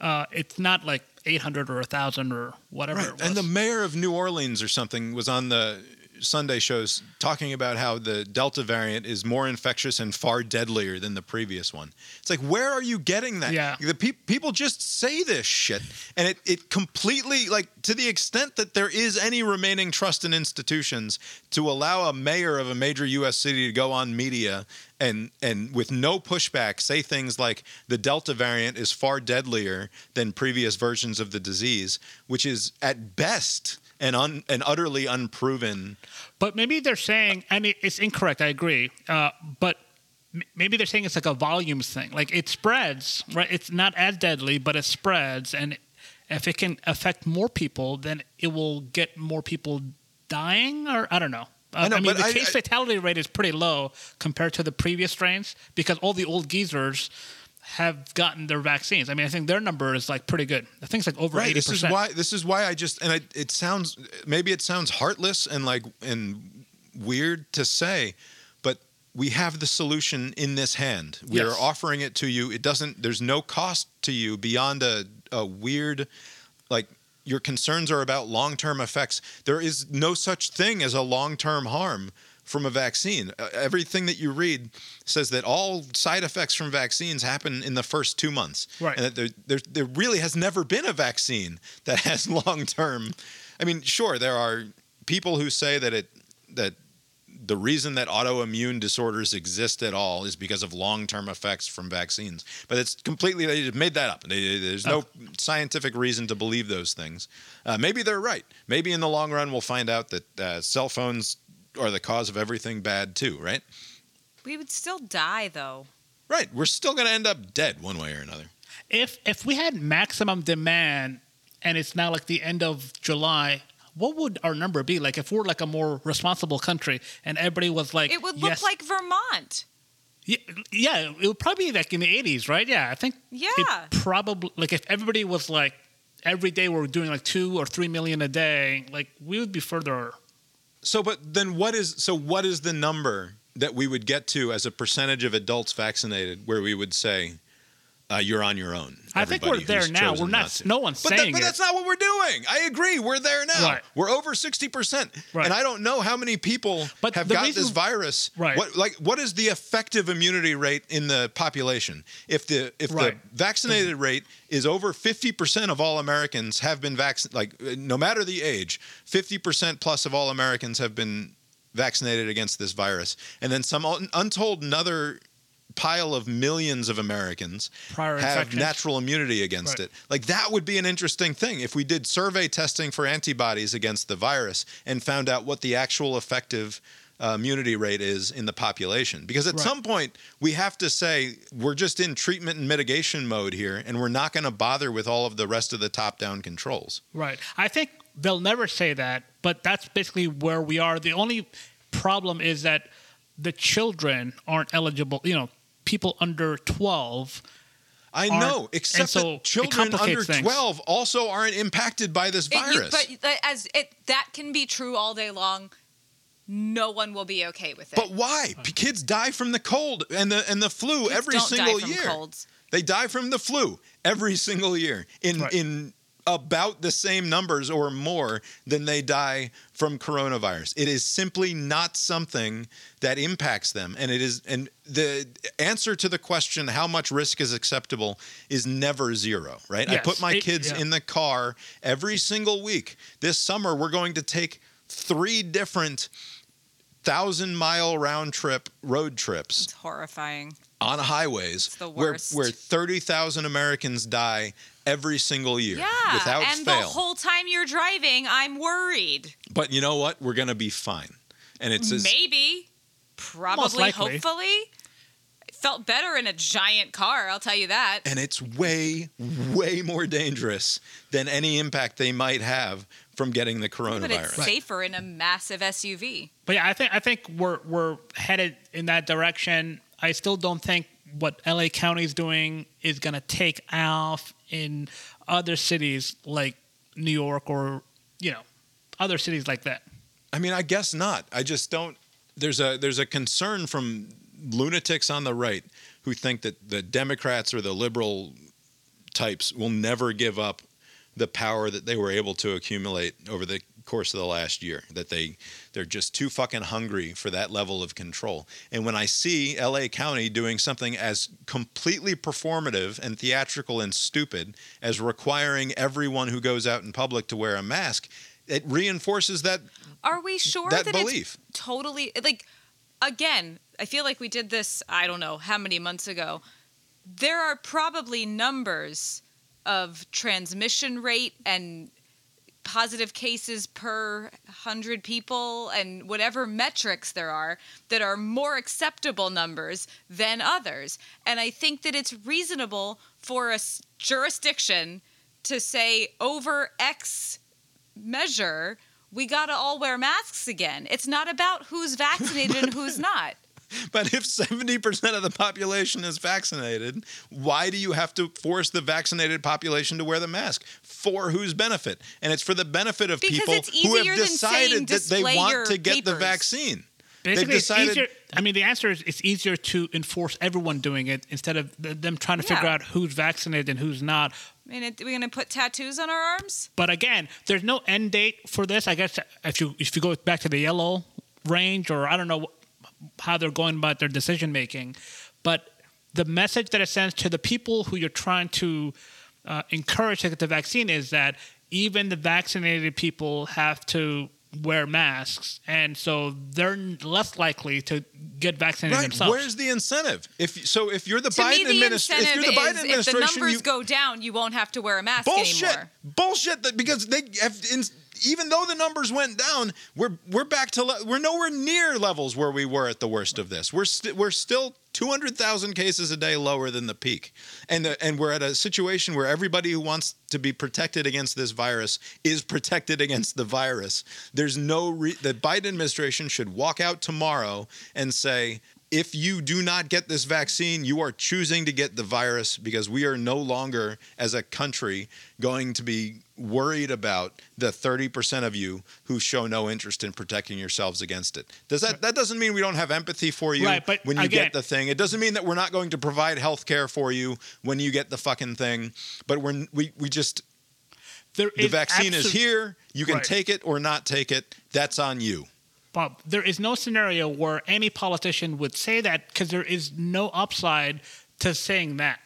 uh, it's not like 800 or 1,000 or whatever. Right. It was. And the mayor of New Orleans or something was on the Sunday shows talking about how the Delta variant is more infectious and far deadlier than the previous one. It's like, where are you getting that? Yeah. The peop people just say this shit, and it, it completely, like, to the extent that there is any remaining trust in institutions to allow a mayor of a major U.S. city to go on media and and with no pushback say things like the delta variant is far deadlier than previous versions of the disease which is at best an un, an utterly unproven But maybe they're saying, and it- it's incorrect. I agree. Uh, but m- maybe they're saying it's like a volumes thing. Like it spreads, right? It's not as deadly, but it spreads, and if it can affect more people, then it will get more people dying, or I don't know. Uh, I know, mean, the I- case I- fatality rate is pretty low compared to the previous strains because all the old geezers have gotten their vaccines. I mean, I think their number is like pretty good. I think it's like over right eighty this is why this is why i just and I, it sounds maybe it sounds heartless and like and weird to say but we have the solution in this hand. We are offering it to you. It doesn't there's no cost to you beyond a, a weird like your concerns are about long-term effects. There is no such thing as a long-term harm from a vaccine Uh, everything that you read says that all side effects from vaccines happen in the first two months Right. and that there, there, there really has never been a vaccine that has long-term i mean sure there are people who say that it that the reason that autoimmune disorders exist at all is because of long-term effects from vaccines. But it's completely they just made that up. They, there's no scientific reason to believe those things. Uh, maybe they're right. Maybe in the long run we'll find out that uh, cell phones are the cause of everything bad too. Right? We would still die though. Right. We're still going to end up dead one way or another. if if we had maximum demand and it's now like the end of July, what would our number be? Like if we're like a more responsible country and everybody was like, It would look yes- like Vermont. yeah, yeah, it would probably be like in the eighties, right? Yeah, I think Yeah. it probably like if everybody was like every day we're doing like two or three million a day, like we would be further. So, but then what is so? What is the number that we would get to as a percentage of adults vaccinated, where we would say uh, you're on your own? I think we're there now. We're not- to. no one's but that- but it. that's not what we're doing. I agree. We're there now. Right. We're over sixty percent, Right. and I don't know how many people But have got reason- this virus. Right. What like what is the effective immunity rate in the population? If the if Right. the vaccinated rate is over 50% of all Americans have been vaccinated like no matter the age 50% plus of all Americans have been vaccinated against this virus and then some untold another pile of millions of Americans Prior have infections. natural immunity against Right. it like that would be an interesting thing if we did survey testing for antibodies against the virus and found out what the actual effective uh, immunity rate is in the population because at Right. some point we have to say we're just in treatment and mitigation mode here and we're not going to bother with all of the rest of the top down controls Right. I think they'll never say that, but that's basically where we are. The only problem is that the children aren't eligible. You know, people under 12. i know except so that children under things. 12 also aren't impacted by this It- you- virus but uh, as it that can be true all day long. No one will be okay with it. But why? P- Kids die from the cold and the and the flu Kids every don't single die from year. colds. They die from the flu every single year in Right. in about the same numbers or more than they die from coronavirus. It is simply not something that impacts them and it is and the answer to the question how much risk is acceptable is never zero, right? I put my it- kids yeah. in the car every single week. This summer we're going to take three different thousand mile round trip road trips It's horrifying. on highways where where 30,000 Americans die every single year Yeah, without and fail. the whole time you're driving, I'm worried. but you know what? We're going to be fine. And it's as, Maybe, probably, hopefully. Felt better in a giant car. I'll tell you that. and it's way way more dangerous than any impact they might have from getting the coronavirus. But it's coronavirus. safer in a massive SUV. But yeah, I think I think we're we're headed in that direction. I still don't think what LA County is doing is gonna take off in other cities like New York or you know other cities like that. I mean, I guess not. I just don't. There's a there's a concern from lunatics on the right who think that the Democrats or the liberal types will never give up the power that they were able to accumulate over the course of the last year. That they they're just too fucking hungry for that level of control. And when I see LA County doing something as completely performative and theatrical and stupid as requiring everyone who goes out in public to wear a mask, it reinforces that Are we sure that that, belief. it's totally like again, I feel like we did this, I don't know how many months ago. There are probably numbers of transmission rate and positive cases per 100 people and whatever metrics there are that are more acceptable numbers than others. And I think that it's reasonable for a jurisdiction to say over X measure, we got to all wear masks again. It's not about who's vaccinated and who's not. But if 70% of the population is vaccinated, why do you have to force the vaccinated population to wear the mask? For whose benefit? And it's for the benefit of Because people who have decided that they want to get the papers. vaccine. They've Basically, decided it's easier. I mean, the answer is it's easier to enforce everyone doing it instead of them trying to figure out who's vaccinated and who's not. I mean, it, we're going to put tattoos on our arms? But again, there's no end date for this. I guess if you if you go back to the yellow range, or I don't know how they're going about their decision making, but the message that it sends to the people who you're trying to uh, encourage to get the vaccine is that even the vaccinated people have to wear masks, and so they're less likely to get vaccinated Right. themselves. Where's the incentive? If so, if you're the To Biden the administration, if incentive you're the Biden is if the numbers you, go down, you won't have to wear a mask bullshit, anymore. bullshit. That because they have, in, even though the numbers went down, we're we're back to le- we're nowhere near levels where we were at the worst of this. We're st- we're still two hundred thousand cases a day lower than the peak, and the, and we're at a situation where everybody who wants to be protected against this virus is protected against the virus. There's no re- the Biden administration should walk out tomorrow and say if you do not get this vaccine, you are choosing to get the virus because we are no longer, as a country, going to be worried about the 30% of you who show no interest in protecting yourselves against it. Does that that doesn't mean we don't have empathy for you Right, but when you again- get the thing. It doesn't mean that we're not going to provide health care for you when you get the fucking thing, but we're we we just the vaccine is here, you can Right. take it or not take it. That's on you. Bob, there is no scenario where any politician would say that because there is no upside to saying that.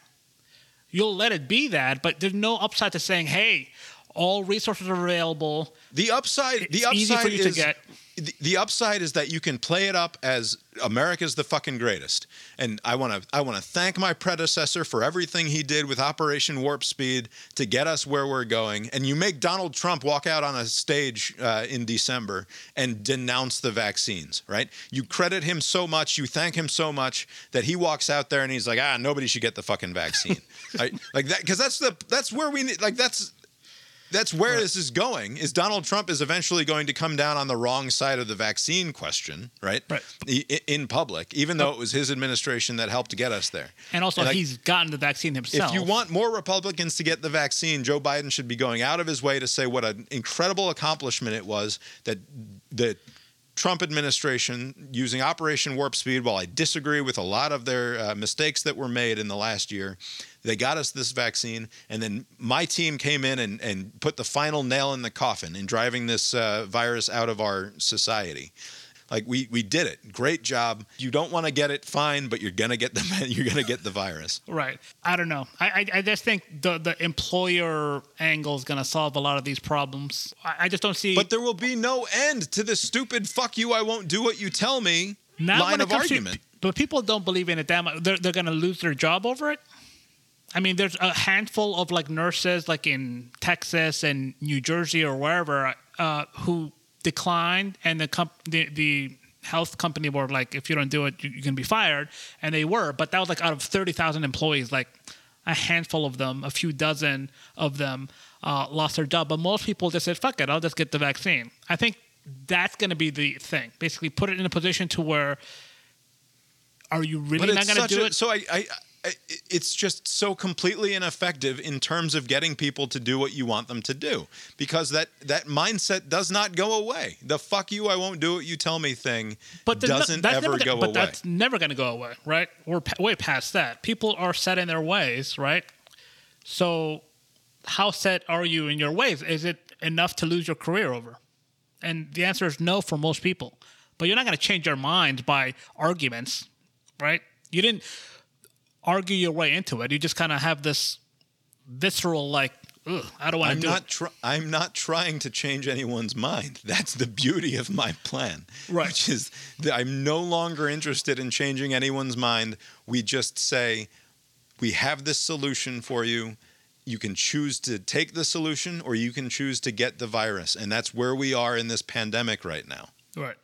You'll let it be that, but there's no upside to saying, "Hey, all resources are available." The upside, the It's upside easy for you to is get. The, the upside is that you can play it up as America's the fucking greatest. And I want to I want to thank my predecessor for everything he did with Operation Warp Speed to get us where we're going. And you make Donald Trump walk out on a stage uh, in December and denounce the vaccines, right? You credit him so much, you thank him so much that he walks out there and he's like, ah, nobody should get the fucking vaccine, right? Like that because that's the that's where we need like that's that's where this is going is donald trump is eventually going to come down on the wrong side of the vaccine question right, Right. In public even though it was his administration that helped get us there And also, like, he's gotten the vaccine himself. if you want more republicans to get the vaccine joe biden should be going out of his way to say what an incredible accomplishment it was that the Trump administration using Operation Warp Speed, while I disagree with a lot of their uh, mistakes that were made in the last year, they got us this vaccine. And then my team came in and, and put the final nail in the coffin in driving this uh, virus out of our society. Like we, we did it. Great job. You don't want to get it, fine, but you're gonna get the you're gonna get the virus. Right. I don't know. I, I, I just think the, the employer angle is going to solve a lot of these problems. I, I just don't see. But there will be no end to this stupid "fuck you, I won't do what you tell me" Not line of comes to- argument. but people don't believe in it that much. They're, they're going to lose their job over it. I mean, there's a handful of like nurses, like in Texas and New Jersey or wherever, uh, who declined, and the comp- the, the health company were like, if you don't do it, you, you can be fired, and they were. But that was like out of thirty thousand employees, like a handful of them, a few dozen of them, uh, lost their job. But most people just said, "Fuck it, I'll just get the vaccine." I think that's going to be the thing. Basically, put it in a position to where are you really But not going to do a, it? so I, I, I, it's just so completely ineffective in terms of getting people to do what you want them to do because that that mindset does not go away. The "fuck you, I won't do what you tell me" thing but doesn't that's ever never go but away. that's never going to go away, right? We're pa- way past that. People are set in their ways, right? So, how set are you in your ways? Is it enough to lose your career over? And the answer is no for most people. But you're not going to change your mind by arguments, right? You didn't argue your way into it. You just kind of have this visceral, like, Ugh, I don't want to I'm do not. it. Tr- I'm not trying to change anyone's mind. That's the beauty of my plan, Right. Which is that I'm no longer interested in changing anyone's mind. We just say, we have this solution for you. You can choose to take the solution, or you can choose to get the virus, and that's where we are in this pandemic right now. Right.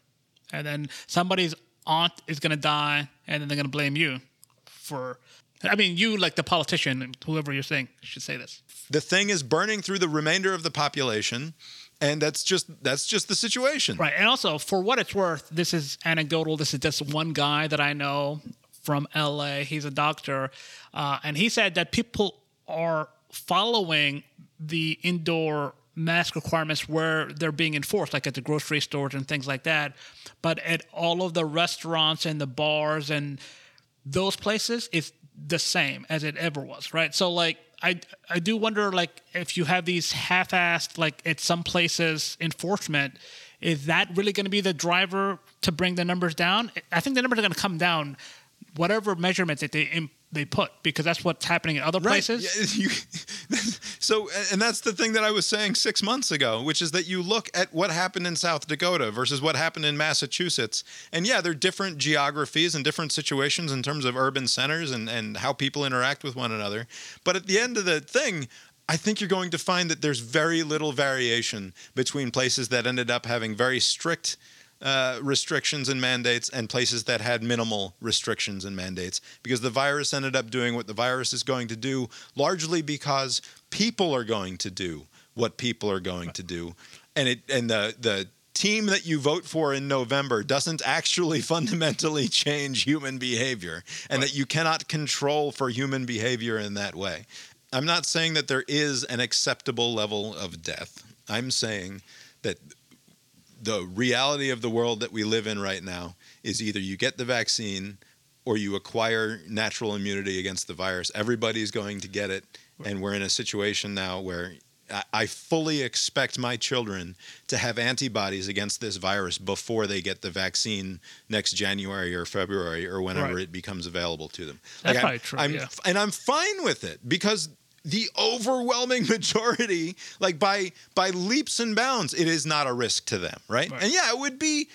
And then somebody's aunt is going to die, and then they're going to blame you for. I mean, you, like the politician, whoever you're saying, should say this. The thing is burning through the remainder of the population, and that's just that's just the situation. Right. And also, for what it's worth, this is anecdotal. This is just one guy that I know from LA. He's a doctor. Uh, and he said that people are following the indoor mask requirements where they're being enforced, like at the grocery stores and things like that. But at all of the restaurants and the bars and those places, it's the same as it ever was, right? So, like, I I do wonder, like, if you have these half-assed, like, at some places enforcement, is that really going to be the driver to bring the numbers down? I think the numbers are going to come down, whatever measurements that they im- they put, because that's what's happening in other places. Yeah, you- so, and that's the thing that I was saying six months ago, which is that you look at what happened in South Dakota versus what happened in Massachusetts. And yeah, they're different geographies and different situations in terms of urban centers and, and how people interact with one another. But at the end of the thing, I think you're going to find that there's very little variation between places that ended up having very strict uh, restrictions and mandates and places that had minimal restrictions and mandates because the virus ended up doing what the virus is going to do largely because people are going to do what people are going to do and it and the the team that you vote for in November doesn't actually fundamentally change human behavior and that you cannot control for human behavior in that way. I'm not saying that there is an acceptable level of death. I'm saying that the reality of the world that we live in right now is either you get the vaccine or you acquire natural immunity against the virus. Everybody's going to get it. And we're in a situation now where I- fully expect my children to have antibodies against this virus before they get the vaccine next January or February or whenever Right. it becomes available to them. That's I'm- probably true, I'm, yeah. and I'm fine with it because the overwhelming majority, like by by leaps and bounds, it is not a risk to them, right? Right. And yeah, it would be.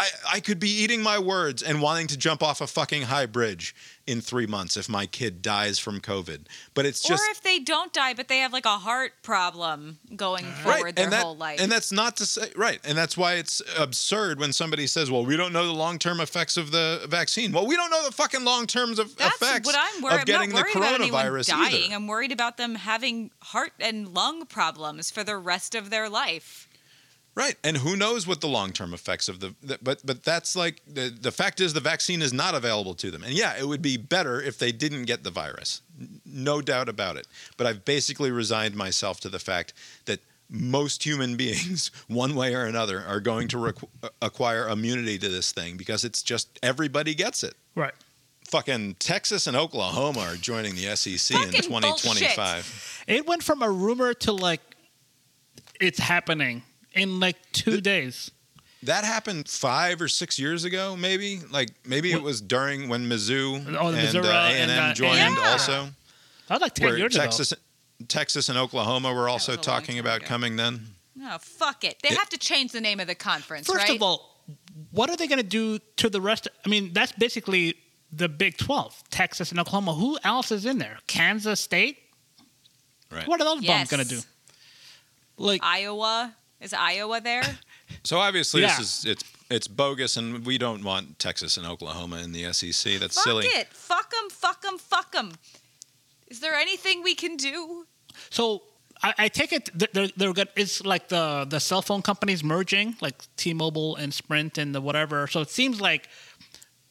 I, I could be eating my words and wanting to jump off a fucking high bridge in three months if my kid dies from COVID. But it's just or if they don't die, but they have like a heart problem going forward their and that, whole life. And that's not to say right, and that's why it's absurd when somebody says, "Well, we don't know the long-term effects of the vaccine." Well, we don't know the fucking long-term of That's effects what I'm worried. of getting I'm not the worried about anyone dying. either. I'm worried about them having heart and lung problems for the rest of their life. Right, and who knows what the long-term effects of the, the but but that's like the the fact is the vaccine is not available to them, and yeah, it would be better if they didn't get the virus, no doubt about it. But I've basically resigned myself to the fact that most human beings, one way or another, are going to requ- acquire immunity to this thing because it's just everybody gets it. Right. Fucking Texas and Oklahoma are joining the SEC in Fucking 2025. It went from a rumor to like it's happening in like two days. That happened five or six years ago, maybe. Like maybe it was during when Mizzou Oh, the and Missouri uh, A and, and uh, M joined Yeah. also. That was like ten Where years Texas, Texas and Oklahoma were also was a long talking about ago. coming then. Oh, fuck it. They It- have to change the name of the conference. First right? of all, what are they going to do to the rest? I mean, that's basically the Big Twelve: Texas and Oklahoma. Who else is in there? Kansas State. Right. What are those yes. bums going to do? Like, Iowa. Is Iowa there? So obviously Yeah. this is it's it's bogus, and we don't want Texas and Oklahoma in the SEC. That's fuck silly. it. Fuck them. Fuck them. Fuck them. Is there anything we can do? so I, I take it they're they're good. It's like the the cell phone companies merging, like T-Mobile and Sprint and the whatever. So it seems like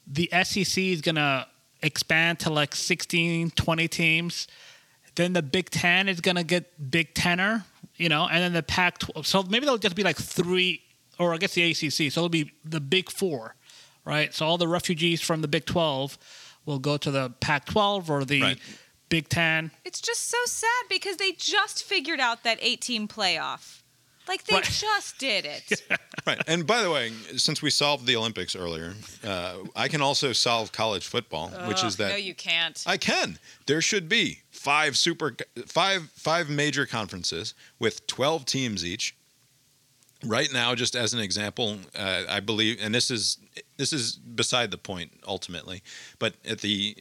the SEC is gonna expand to like 16, 20 teams. Then the Big Ten is gonna get Big Tenner, you know, and then the Pac 12. So maybe they'll just be like three, or I guess the ACC. So it'll be the Big Four, right? So all the refugees from the Big Twelve will go to the Pac-12 or the Right. Big Ten. It's just so sad because they just figured out that 18 playoff. Like they Right. just did it. Right. And by the way, since we solved the Olympics earlier, uh, I can also solve college football, which is that No, you can't. I can. There should be five super five five major conferences with 12 teams each. Right now, just as an example, uh, I believe, and this is this is beside the point ultimately, but at the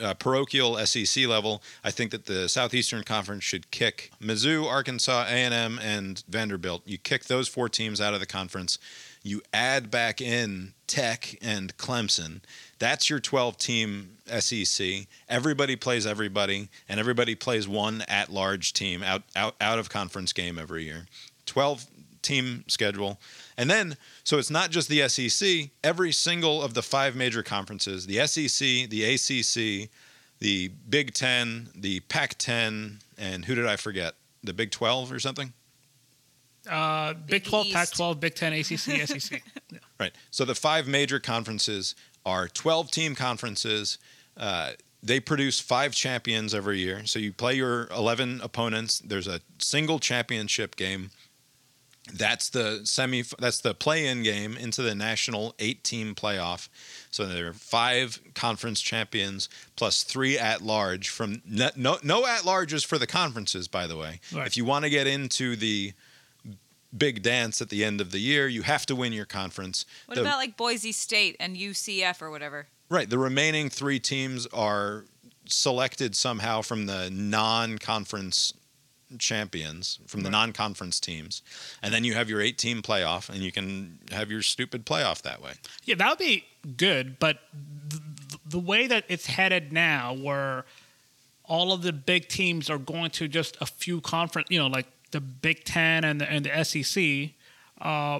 uh, parochial SEC level, I think that the Southeastern Conference should kick Mizzou, Arkansas, A&M, and Vanderbilt. You kick those four teams out of the conference. You add back in Tech and Clemson. That's your 12 team SEC. Everybody plays everybody, and everybody plays one at large team out, out, out of conference game every year. 12 team schedule. And then, so it's not just the SEC, every single of the five major conferences the SEC, the ACC, the Big Ten, the Pac 10, and who did I forget? The Big 12 or something? Uh, Big Big 12, Pac 12, Big 10, ACC, SEC. Yeah. Right. So the five major conferences are 12 team conferences. Uh, they produce five champions every year. So you play your 11 opponents. There's a single championship game. That's the semi. That's the play-in game into the national eight-team playoff. So there are five conference champions plus three at-large from no no, no at-larges for the conferences. By the way, Right. if you want to get into the big dance at the end of the year, you have to win your conference. What The- about like Boise State and UCF or whatever? Right. The remaining three teams are selected somehow from the non-conference champions, from the Right. non-conference teams, and then you have your eight-team playoff, and you can have your stupid playoff that way. Yeah, that would be good, but th- the way that it's headed now, where all of the big teams are going to just a few conference, you know, like the Big Ten and the, and the SEC, uh,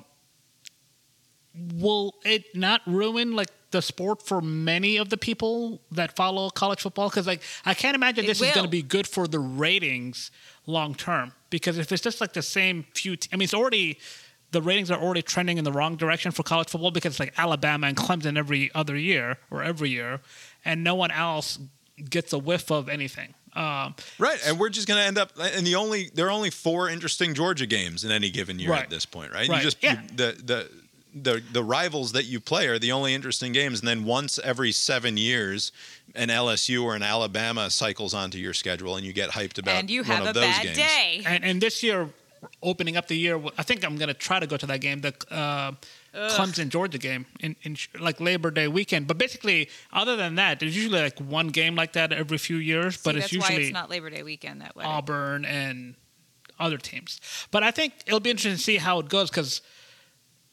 will it not ruin like the sport for many of the people that follow college football? Because like I can't imagine It this is going to be good for the ratings long term. Because if it's just like the same few, I mean, it's already the ratings are already trending in the wrong direction for college football because it's like Alabama and Clemson every other year or every year, and no one else gets a whiff of anything. Um, Right, and we're just going to end up. And the only there are only four interesting Georgia games in any given year Right. at this point, right? Right. You just Yeah. the the. The, the rivals that you play are the only interesting games, and then once every seven years, an LSU or an Alabama cycles onto your schedule, and you get hyped about and you one have of a those bad games. day. and and this year, opening up the year, I think I'm going to try to go to that game, the uh, Clemson Georgia game in, in like Labor Day weekend. But basically, other than that, there's usually like one game like that every few years. See, but it's that's why usually it's not Labor Day weekend that way. Auburn and other teams. But I think it'll be interesting to see how it goes because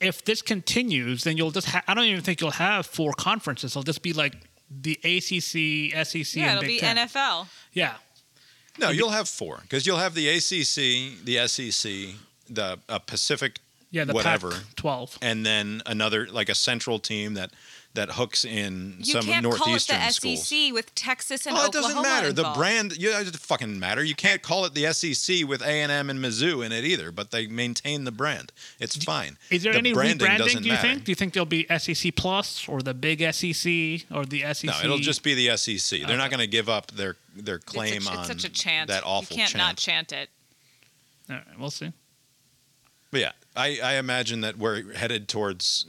if this continues, then you'll just ha- I don't even think you'll have four conferences. It'll just be like the ACC, SEC, yeah, and it'll Big be Ten. NFL. Yeah, No, you'll have four because you'll have the ACC, the SEC, the uh, Pacific, yeah, the whatever, Pac-12. and then another like a central team that that hooks in You some can't call it the schools. SEC with Texas and Oh, it doesn't matter. The involved. brand, yeah, it doesn't fucking matter. You can't call it the SEC with A and M and Mizzou in it either. But they maintain the brand. It's fine. Is there the any branding rebranding? Do you matter. think? Do you think there'll be SEC Plus or the big SEC or the SEC? No, it'll just be the SEC. They're not going to give up their their It's, claim a, on it's such a chant. that awful You can't chant. not chant it. All right, we'll see. But yeah, I, I imagine that we're headed towards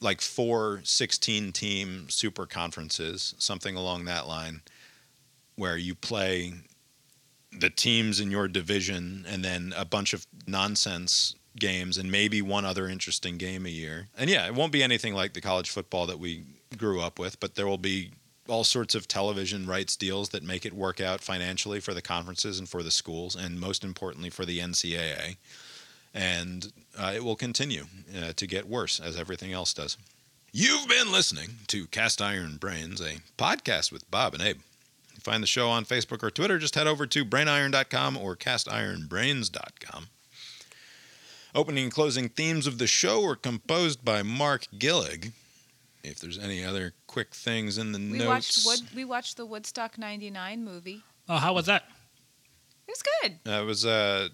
like four 16 team super conferences, something along that line, where you play the teams in your division and then a bunch of nonsense games and maybe one other interesting game a year. And yeah, it won't be anything like the college football that we grew up with, but there will be all sorts of television rights deals that make it work out financially for the conferences and for the schools, and most importantly for the NCAA and uh, it will continue uh, to get worse as everything else does. You've been listening to Cast Iron Brains, a podcast with Bob and Abe. Find the show on Facebook or Twitter. Just head over to brainiron.com or castironbrains.com. Opening and closing themes of the show were composed by Mark Gillig. If there's any other quick things in the We notes. watched Wood, we watched the Woodstock '99 movie. Oh, how was that? It was good. Uh, it was uh,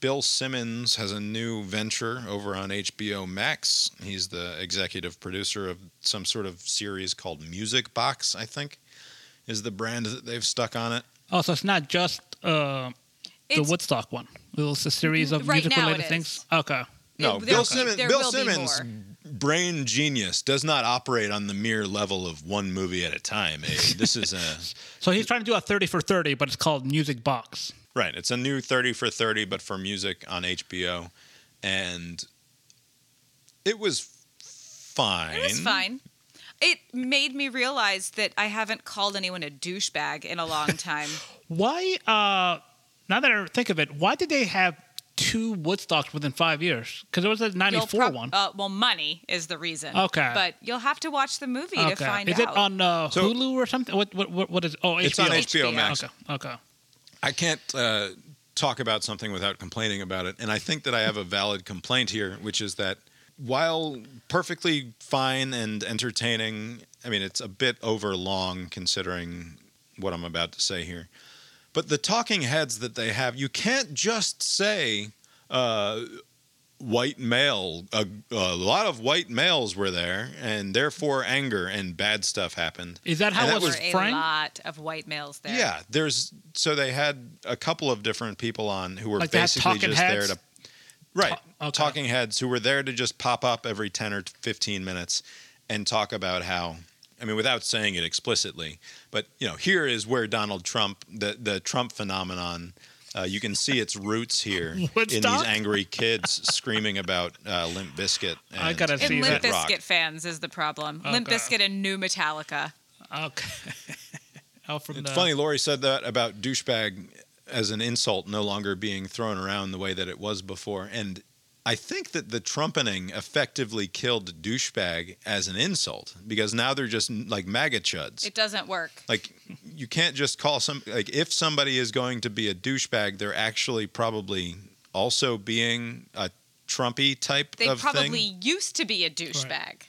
Bill Simmons has a new venture over on HBO Max. He's the executive producer of some sort of series called Music Box, I think, is the brand that they've stuck on it. Oh, so it's not just uh, the It's- Woodstock one. It was a series of Right music related things. Okay. No, There- Bill there- Simmons. Bill Simmons, brain genius, does not operate on the mere level of one movie at a time. eh? This is a So he's trying to do a 30 for 30, but it's called Music Box. Right. It's a new thirty for thirty, but for music on HBO, and it was fine. It was fine. It made me realize that I haven't called anyone a douchebag in a long time. Why, uh, now that I think of it, why did they have two Woodstocks within five years? Because it was a 94 prob- one. Uh, well, money is the reason. Okay. But you'll have to watch the movie to okay. find Is out. it on uh, So- Hulu or something? What, what, what, what is Oh, HBO. It's on HBO, HBO. Max. Okay. Okay. I can't uh, talk about something without complaining about it. And I think that I have a valid complaint here, which is that while perfectly fine and entertaining, I mean, it's a bit over long considering what I'm about to say here. But the talking heads that they have, you can't just say, uh, white male, a, a lot of white males were there, and therefore anger and bad stuff happened. Is that how And it that there was a framed? lot of white males there. Yeah, there's so they had a couple of different people on who were Like basically just heads? there to right Ta- okay. talking heads who were there to just pop up every 10 or 15 minutes and talk about how I mean without saying it explicitly, but you know, here is where Donald Trump the the Trump phenomenon uh, you can see its roots here in these angry kids screaming about uh, Limp Bizkit. And I gotta And see Limp that. Rock. Bizkit fans is the problem. Limp Okay. Bizkit and New Metallica. Okay. oh, from It's the, funny, Lori said that about douchebag as an insult no longer being thrown around the way that it was before. And I think that the trumpeting effectively killed douchebag as an insult because now they're just like MAGA chuds. It doesn't work. like you can't just call some like if somebody is going to be a douchebag, they're actually probably also being a Trumpy type They of probably thing. used to be a douchebag,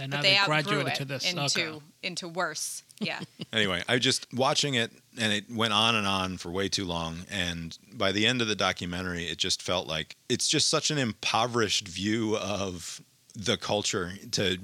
and now but they, they outgrew graduated it to this. into okay. into worse. Yeah. Anyway, I just watching it and it went on and on for way too long. And by the end of the documentary, it just felt like it's just such an impoverished view of the culture to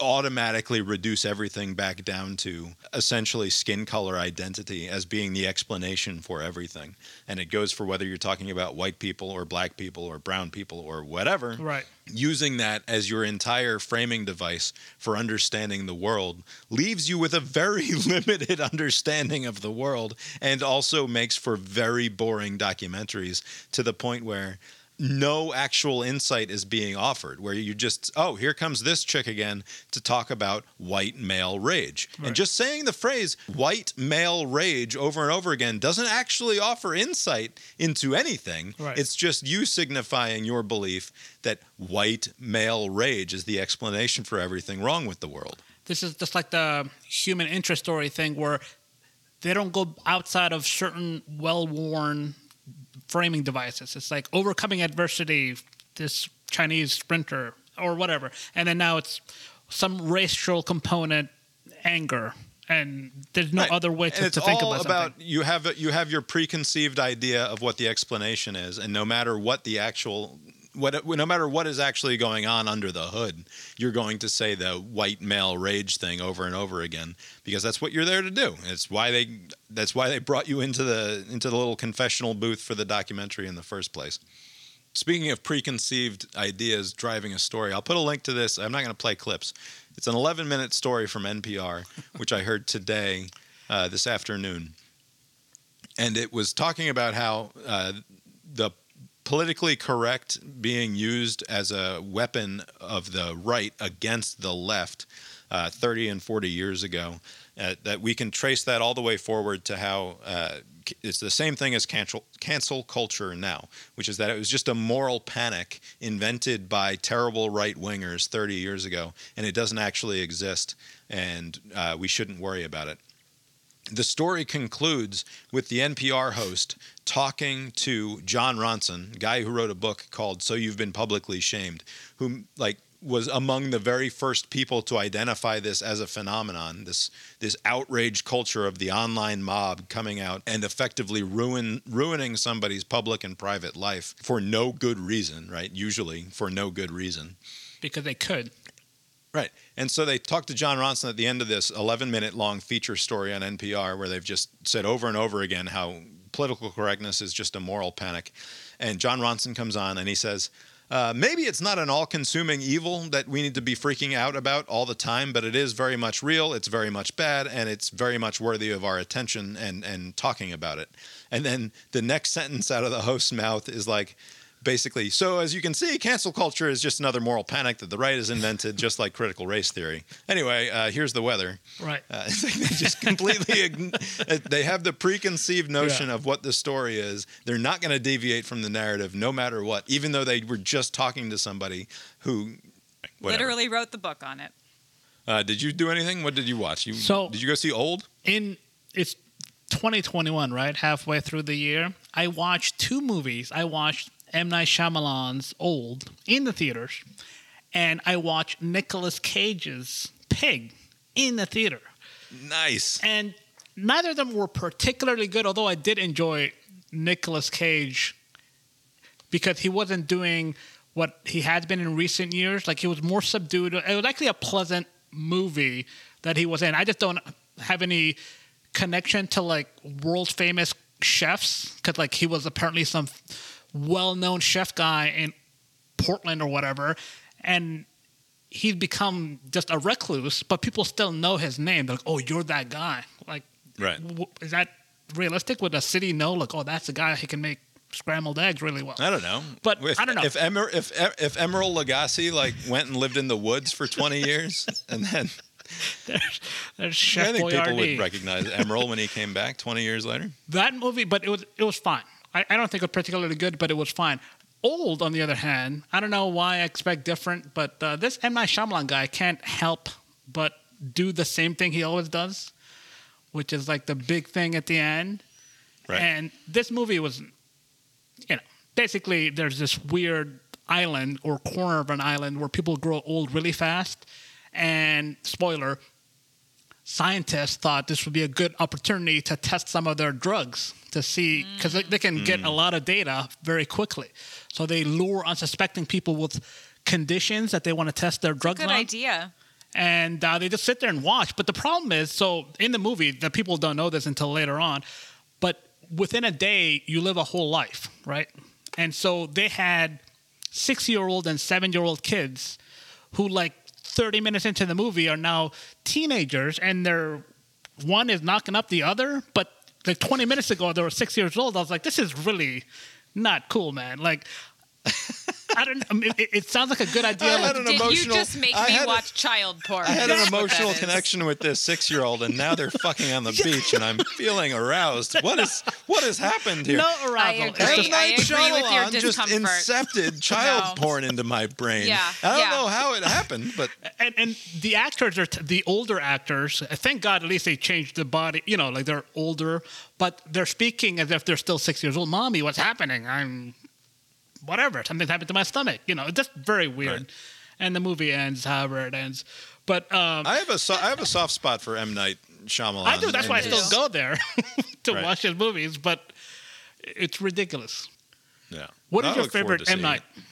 automatically reduce everything back down to essentially skin color identity as being the explanation for everything. And it goes for whether you're talking about white people or black people or brown people or whatever Right. using that as your entire framing device for understanding the world leaves you with a very limited understanding of the world and also makes for very boring documentaries to the point where no actual insight is being offered where you just oh here comes this chick again to talk about white male rage Right. and just saying the phrase white male rage over and over again doesn't actually offer insight into anything Right. it's just you signifying your belief that white male rage is the explanation for everything wrong with the world. This is just like the human interest story thing where they don't go outside of certain well-worn framing devices. It's like overcoming adversity, this Chinese sprinter or whatever, and then now it's some racial component, anger, and there's no Right. other way to, to think all about about something. you have you have your preconceived idea of what the explanation is, and no matter what the actual what no matter what is actually going on under the hood, you're going to say the white male rage thing over and over again because that's what you're there to do. It's why they that's why they brought you into the into the little confessional booth for the documentary in the first place. Speaking of preconceived ideas driving a story, I'll put a link to this. I'm not going to play clips. It's an 11 minute story from NPR, which I heard today, uh, this afternoon. And it was talking about how uh, the politically correct being used as a weapon of the right against the left uh, 30 and 40 years ago. Uh, that we can trace that all the way forward to how uh, it's the same thing as cancel, cancel culture now, which is that it was just a moral panic invented by terrible right wingers 30 years ago, and it doesn't actually exist, and uh, we shouldn't worry about it. The story concludes with the NPR host talking to Jon Ronson, guy who wrote a book called "So You've Been Publicly Shamed," who like was among the very first people to identify this as a phenomenon this this outraged culture of the online mob coming out and effectively ruin ruining somebody's public and private life for no good reason right usually for no good reason because they could. Right. And so they talked to Jon Ronson at the end of this 11 minute long feature story on NPR where they've just said over and over again how political correctness is just a moral panic. And Jon Ronson comes on and he says, uh, maybe it's not an all consuming evil that we need to be freaking out about all the time, but it is very much real, it's very much bad, and it's very much worthy of our attention and, and talking about it. And then the next sentence out of the host's mouth is like, basically. So as you can see, cancel culture is just another moral panic that the right has invented, just like critical race theory. Anyway, uh, here's the weather. Right. Uh, they just completely ign- uh, they have the preconceived notion Yeah. of what the story is. They're not going to deviate from the narrative, no matter what, even though they were just talking to somebody who. Whatever. Literally wrote the book on it. Uh, did you do anything? What did you watch? You So- did you go see Old? in it's 2021, right? Halfway through the year, I watched two movies. I watched M Night Shyamalan's Old in the theaters, and I watched Nicolas Cage's Pig in the theater. Nice. And neither of them were particularly good, although I did enjoy Nicolas Cage because he wasn't doing what he has been in recent years. Like he was more subdued. It was actually a pleasant movie that he was in. I just don't have any connection to like world famous chefs because like he was apparently some well known chef guy in Portland or whatever, and he's become just a recluse, but people still know his name. They're like, "Oh, you're that guy." Like, Right. w- is that realistic? Would a city know? Like, "Oh, that's the guy who can make scrambled eggs really well." I don't know, But if, I don't know. if Emer, if if Emeril Lagasse like went and lived in the woods for twenty years, and then There's, there's Chef I think people would recognize Emeril when he came back twenty years later. that movie, but it was it was fine. I, I don't think it was particularly good, but it was fine. Old, on the other hand, I don't know why I expect different, but uh, this M Night Shyamalan guy can't help but do the same thing he always does, which is like the big thing at the end. Right. And this movie was, you know, basically there's this weird island or corner of an island where people grow old really fast. And spoiler, scientists thought this would be a good opportunity to test some of their drugs to see because they, they can get a lot of data very quickly. So they lure unsuspecting people with conditions that they want to test their drugs Good on idea. and uh, they just sit there and watch. But the problem is, so in the movie, the people don't know this until later on, but within a day, you live a whole life, right? And so they had six-year-old and seven-year-old kids who, like, 30 minutes into the movie, are now teenagers, and they're one is knocking up the other. But like 20 minutes ago, they were six years old. I was like, this is really not cool, man. Like. I don't. I mean, it, it sounds like a good idea. I like, had an Did you emotional- just make I me had a- watch child porn? I had an emotional connection with this six-year-old, and now they're fucking on the beach, and I'm feeling aroused. What is what has happened here? no I arousal. agree. It's M. just- I Night agree with your Shyamalan just incepted child No. porn into my brain. Yeah, I don't yeah. know how it happened, but and and the actors are t- the older actors. Thank God, at least they changed the body. You know, like they're older, but they're speaking as if they're still six years old. Mommy, what's happening? I'm whatever. Something's happened to my stomach. You know, it's just very weird. Right. And the movie ends however it ends. But um, I have a so- I have a soft spot for M Night Shyamalan. I do. That's why I still go there to Right. watch his movies. But it's ridiculous. Yeah. What I your favorite M Night? it.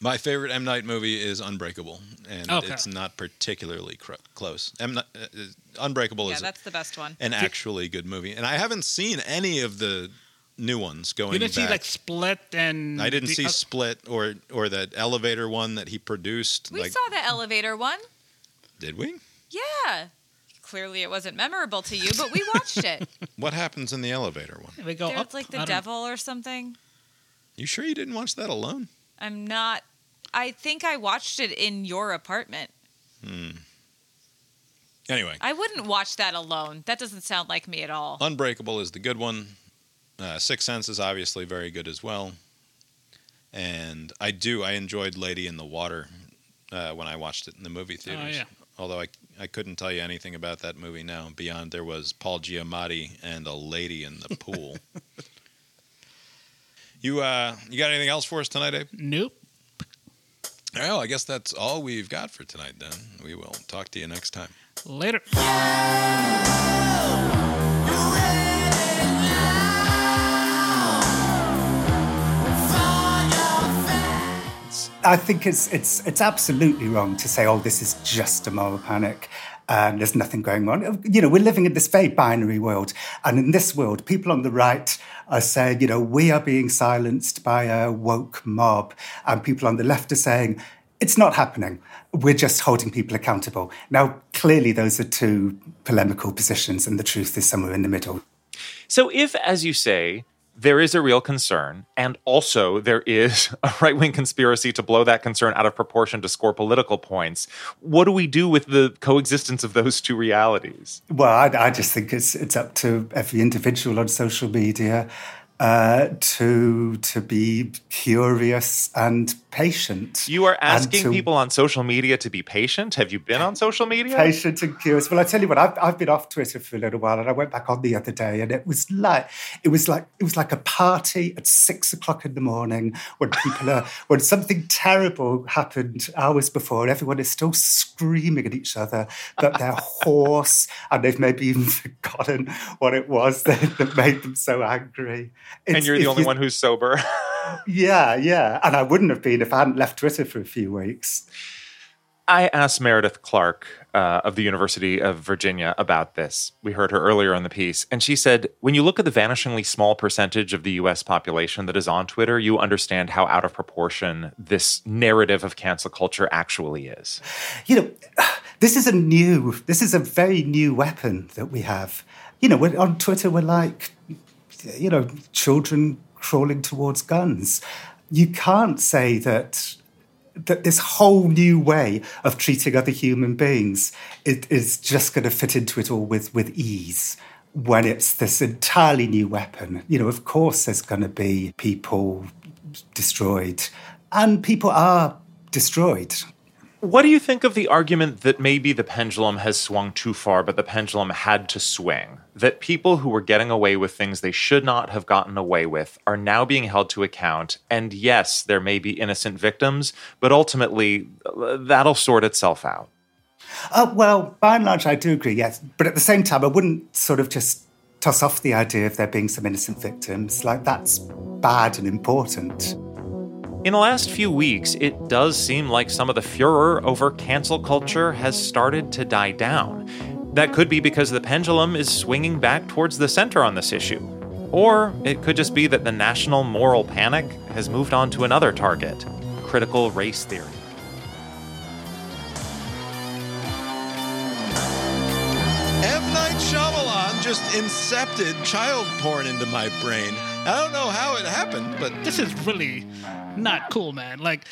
My favorite M Night movie is Unbreakable, and Okay. it's not particularly cr- close. M Night, uh, uh, Unbreakable Yeah, is that's the best one. an actually good movie, and I haven't seen any of the new ones going You didn't back. see like Split and I didn't the- see uh, Split or or that elevator one that he produced. We like, saw the elevator one. did we? Yeah. Clearly, it wasn't memorable to you, but we watched it. What happens in the elevator one? They go There's up. like the devil or something. You sure you didn't watch that alone? I'm not. I think I watched it in your apartment. Hmm. Anyway, I wouldn't watch that alone. That doesn't sound like me at all. Unbreakable is the good one. Uh, Sixth Sense is obviously very good as well. And I do I enjoyed Lady in the Water uh, when I watched it in the movie theaters. Oh, yeah. Although I I couldn't tell you anything about that movie now beyond there was Paul Giamatti and a lady in the pool. you uh, you got anything else for us tonight, Abe? Nope. Well, I guess that's all we've got for tonight. Then we will talk to you next time. Later. I think it's it's it's absolutely wrong to say, "Oh, this is just a moral panic." And there's nothing going on. You know, we're living in this very binary world. And in this world, people on the right are saying, you know, we are being silenced by a woke mob. And people on the left are saying, it's not happening. We're just holding people accountable. Now, clearly, those are two polemical positions, and the truth is somewhere in the middle. So, if, as you say, there is a real concern, and also there is a right wing conspiracy to blow that concern out of proportion to score political points. What do we do with the coexistence of those two realities? Well, I, I just think it's it's up to every individual on social media uh, to to be curious and patient. You are asking to, people on social media to be patient. Have you been on social media? Patient and curious. Well, I tell you what, I've, I've been off Twitter for a little while, and I went back on the other day, and it was like it was like it was like a party at six o'clock in the morning when people are when something terrible happened hours before. And everyone is still screaming at each other that they're hoarse, and they've maybe even forgotten what it was that, that made them so angry. It's, and you're the only you, one who's sober. yeah, yeah. And I wouldn't have been if I hadn't left Twitter for a few weeks. I asked Meredith Clark uh, of the University of Virginia about this. We heard her earlier in the piece, and she said, when you look at the vanishingly small percentage of the US population that is on Twitter, you understand how out of proportion this narrative of cancel culture actually is. You know, this is a new, this is a very new weapon that we have. You know, on Twitter, we're like, you know, children crawling towards guns. You can't say that that this whole new way of treating other human beings it is just going to fit into it all with with ease when it's this entirely new weapon. You know, of course, there's going to be people destroyed, and people are destroyed. What do you think of the argument that maybe the pendulum has swung too far, but the pendulum had to swing? That people who were getting away with things they should not have gotten away with are now being held to account. And yes, there may be innocent victims, but ultimately, that'll sort itself out. Uh, well, by and large, I do agree, yes. But at the same time, I wouldn't sort of just toss off the idea of there being some innocent victims. Like, that's bad and important. In the last few weeks, it does seem like some of the furor over cancel culture has started to die down. That could be because the pendulum is swinging back towards the center on this issue. Or it could just be that the national moral panic has moved on to another target critical race theory. M. Night Shyamalan just incepted child porn into my brain. I don't know how it happened, but this is really not cool, man. Like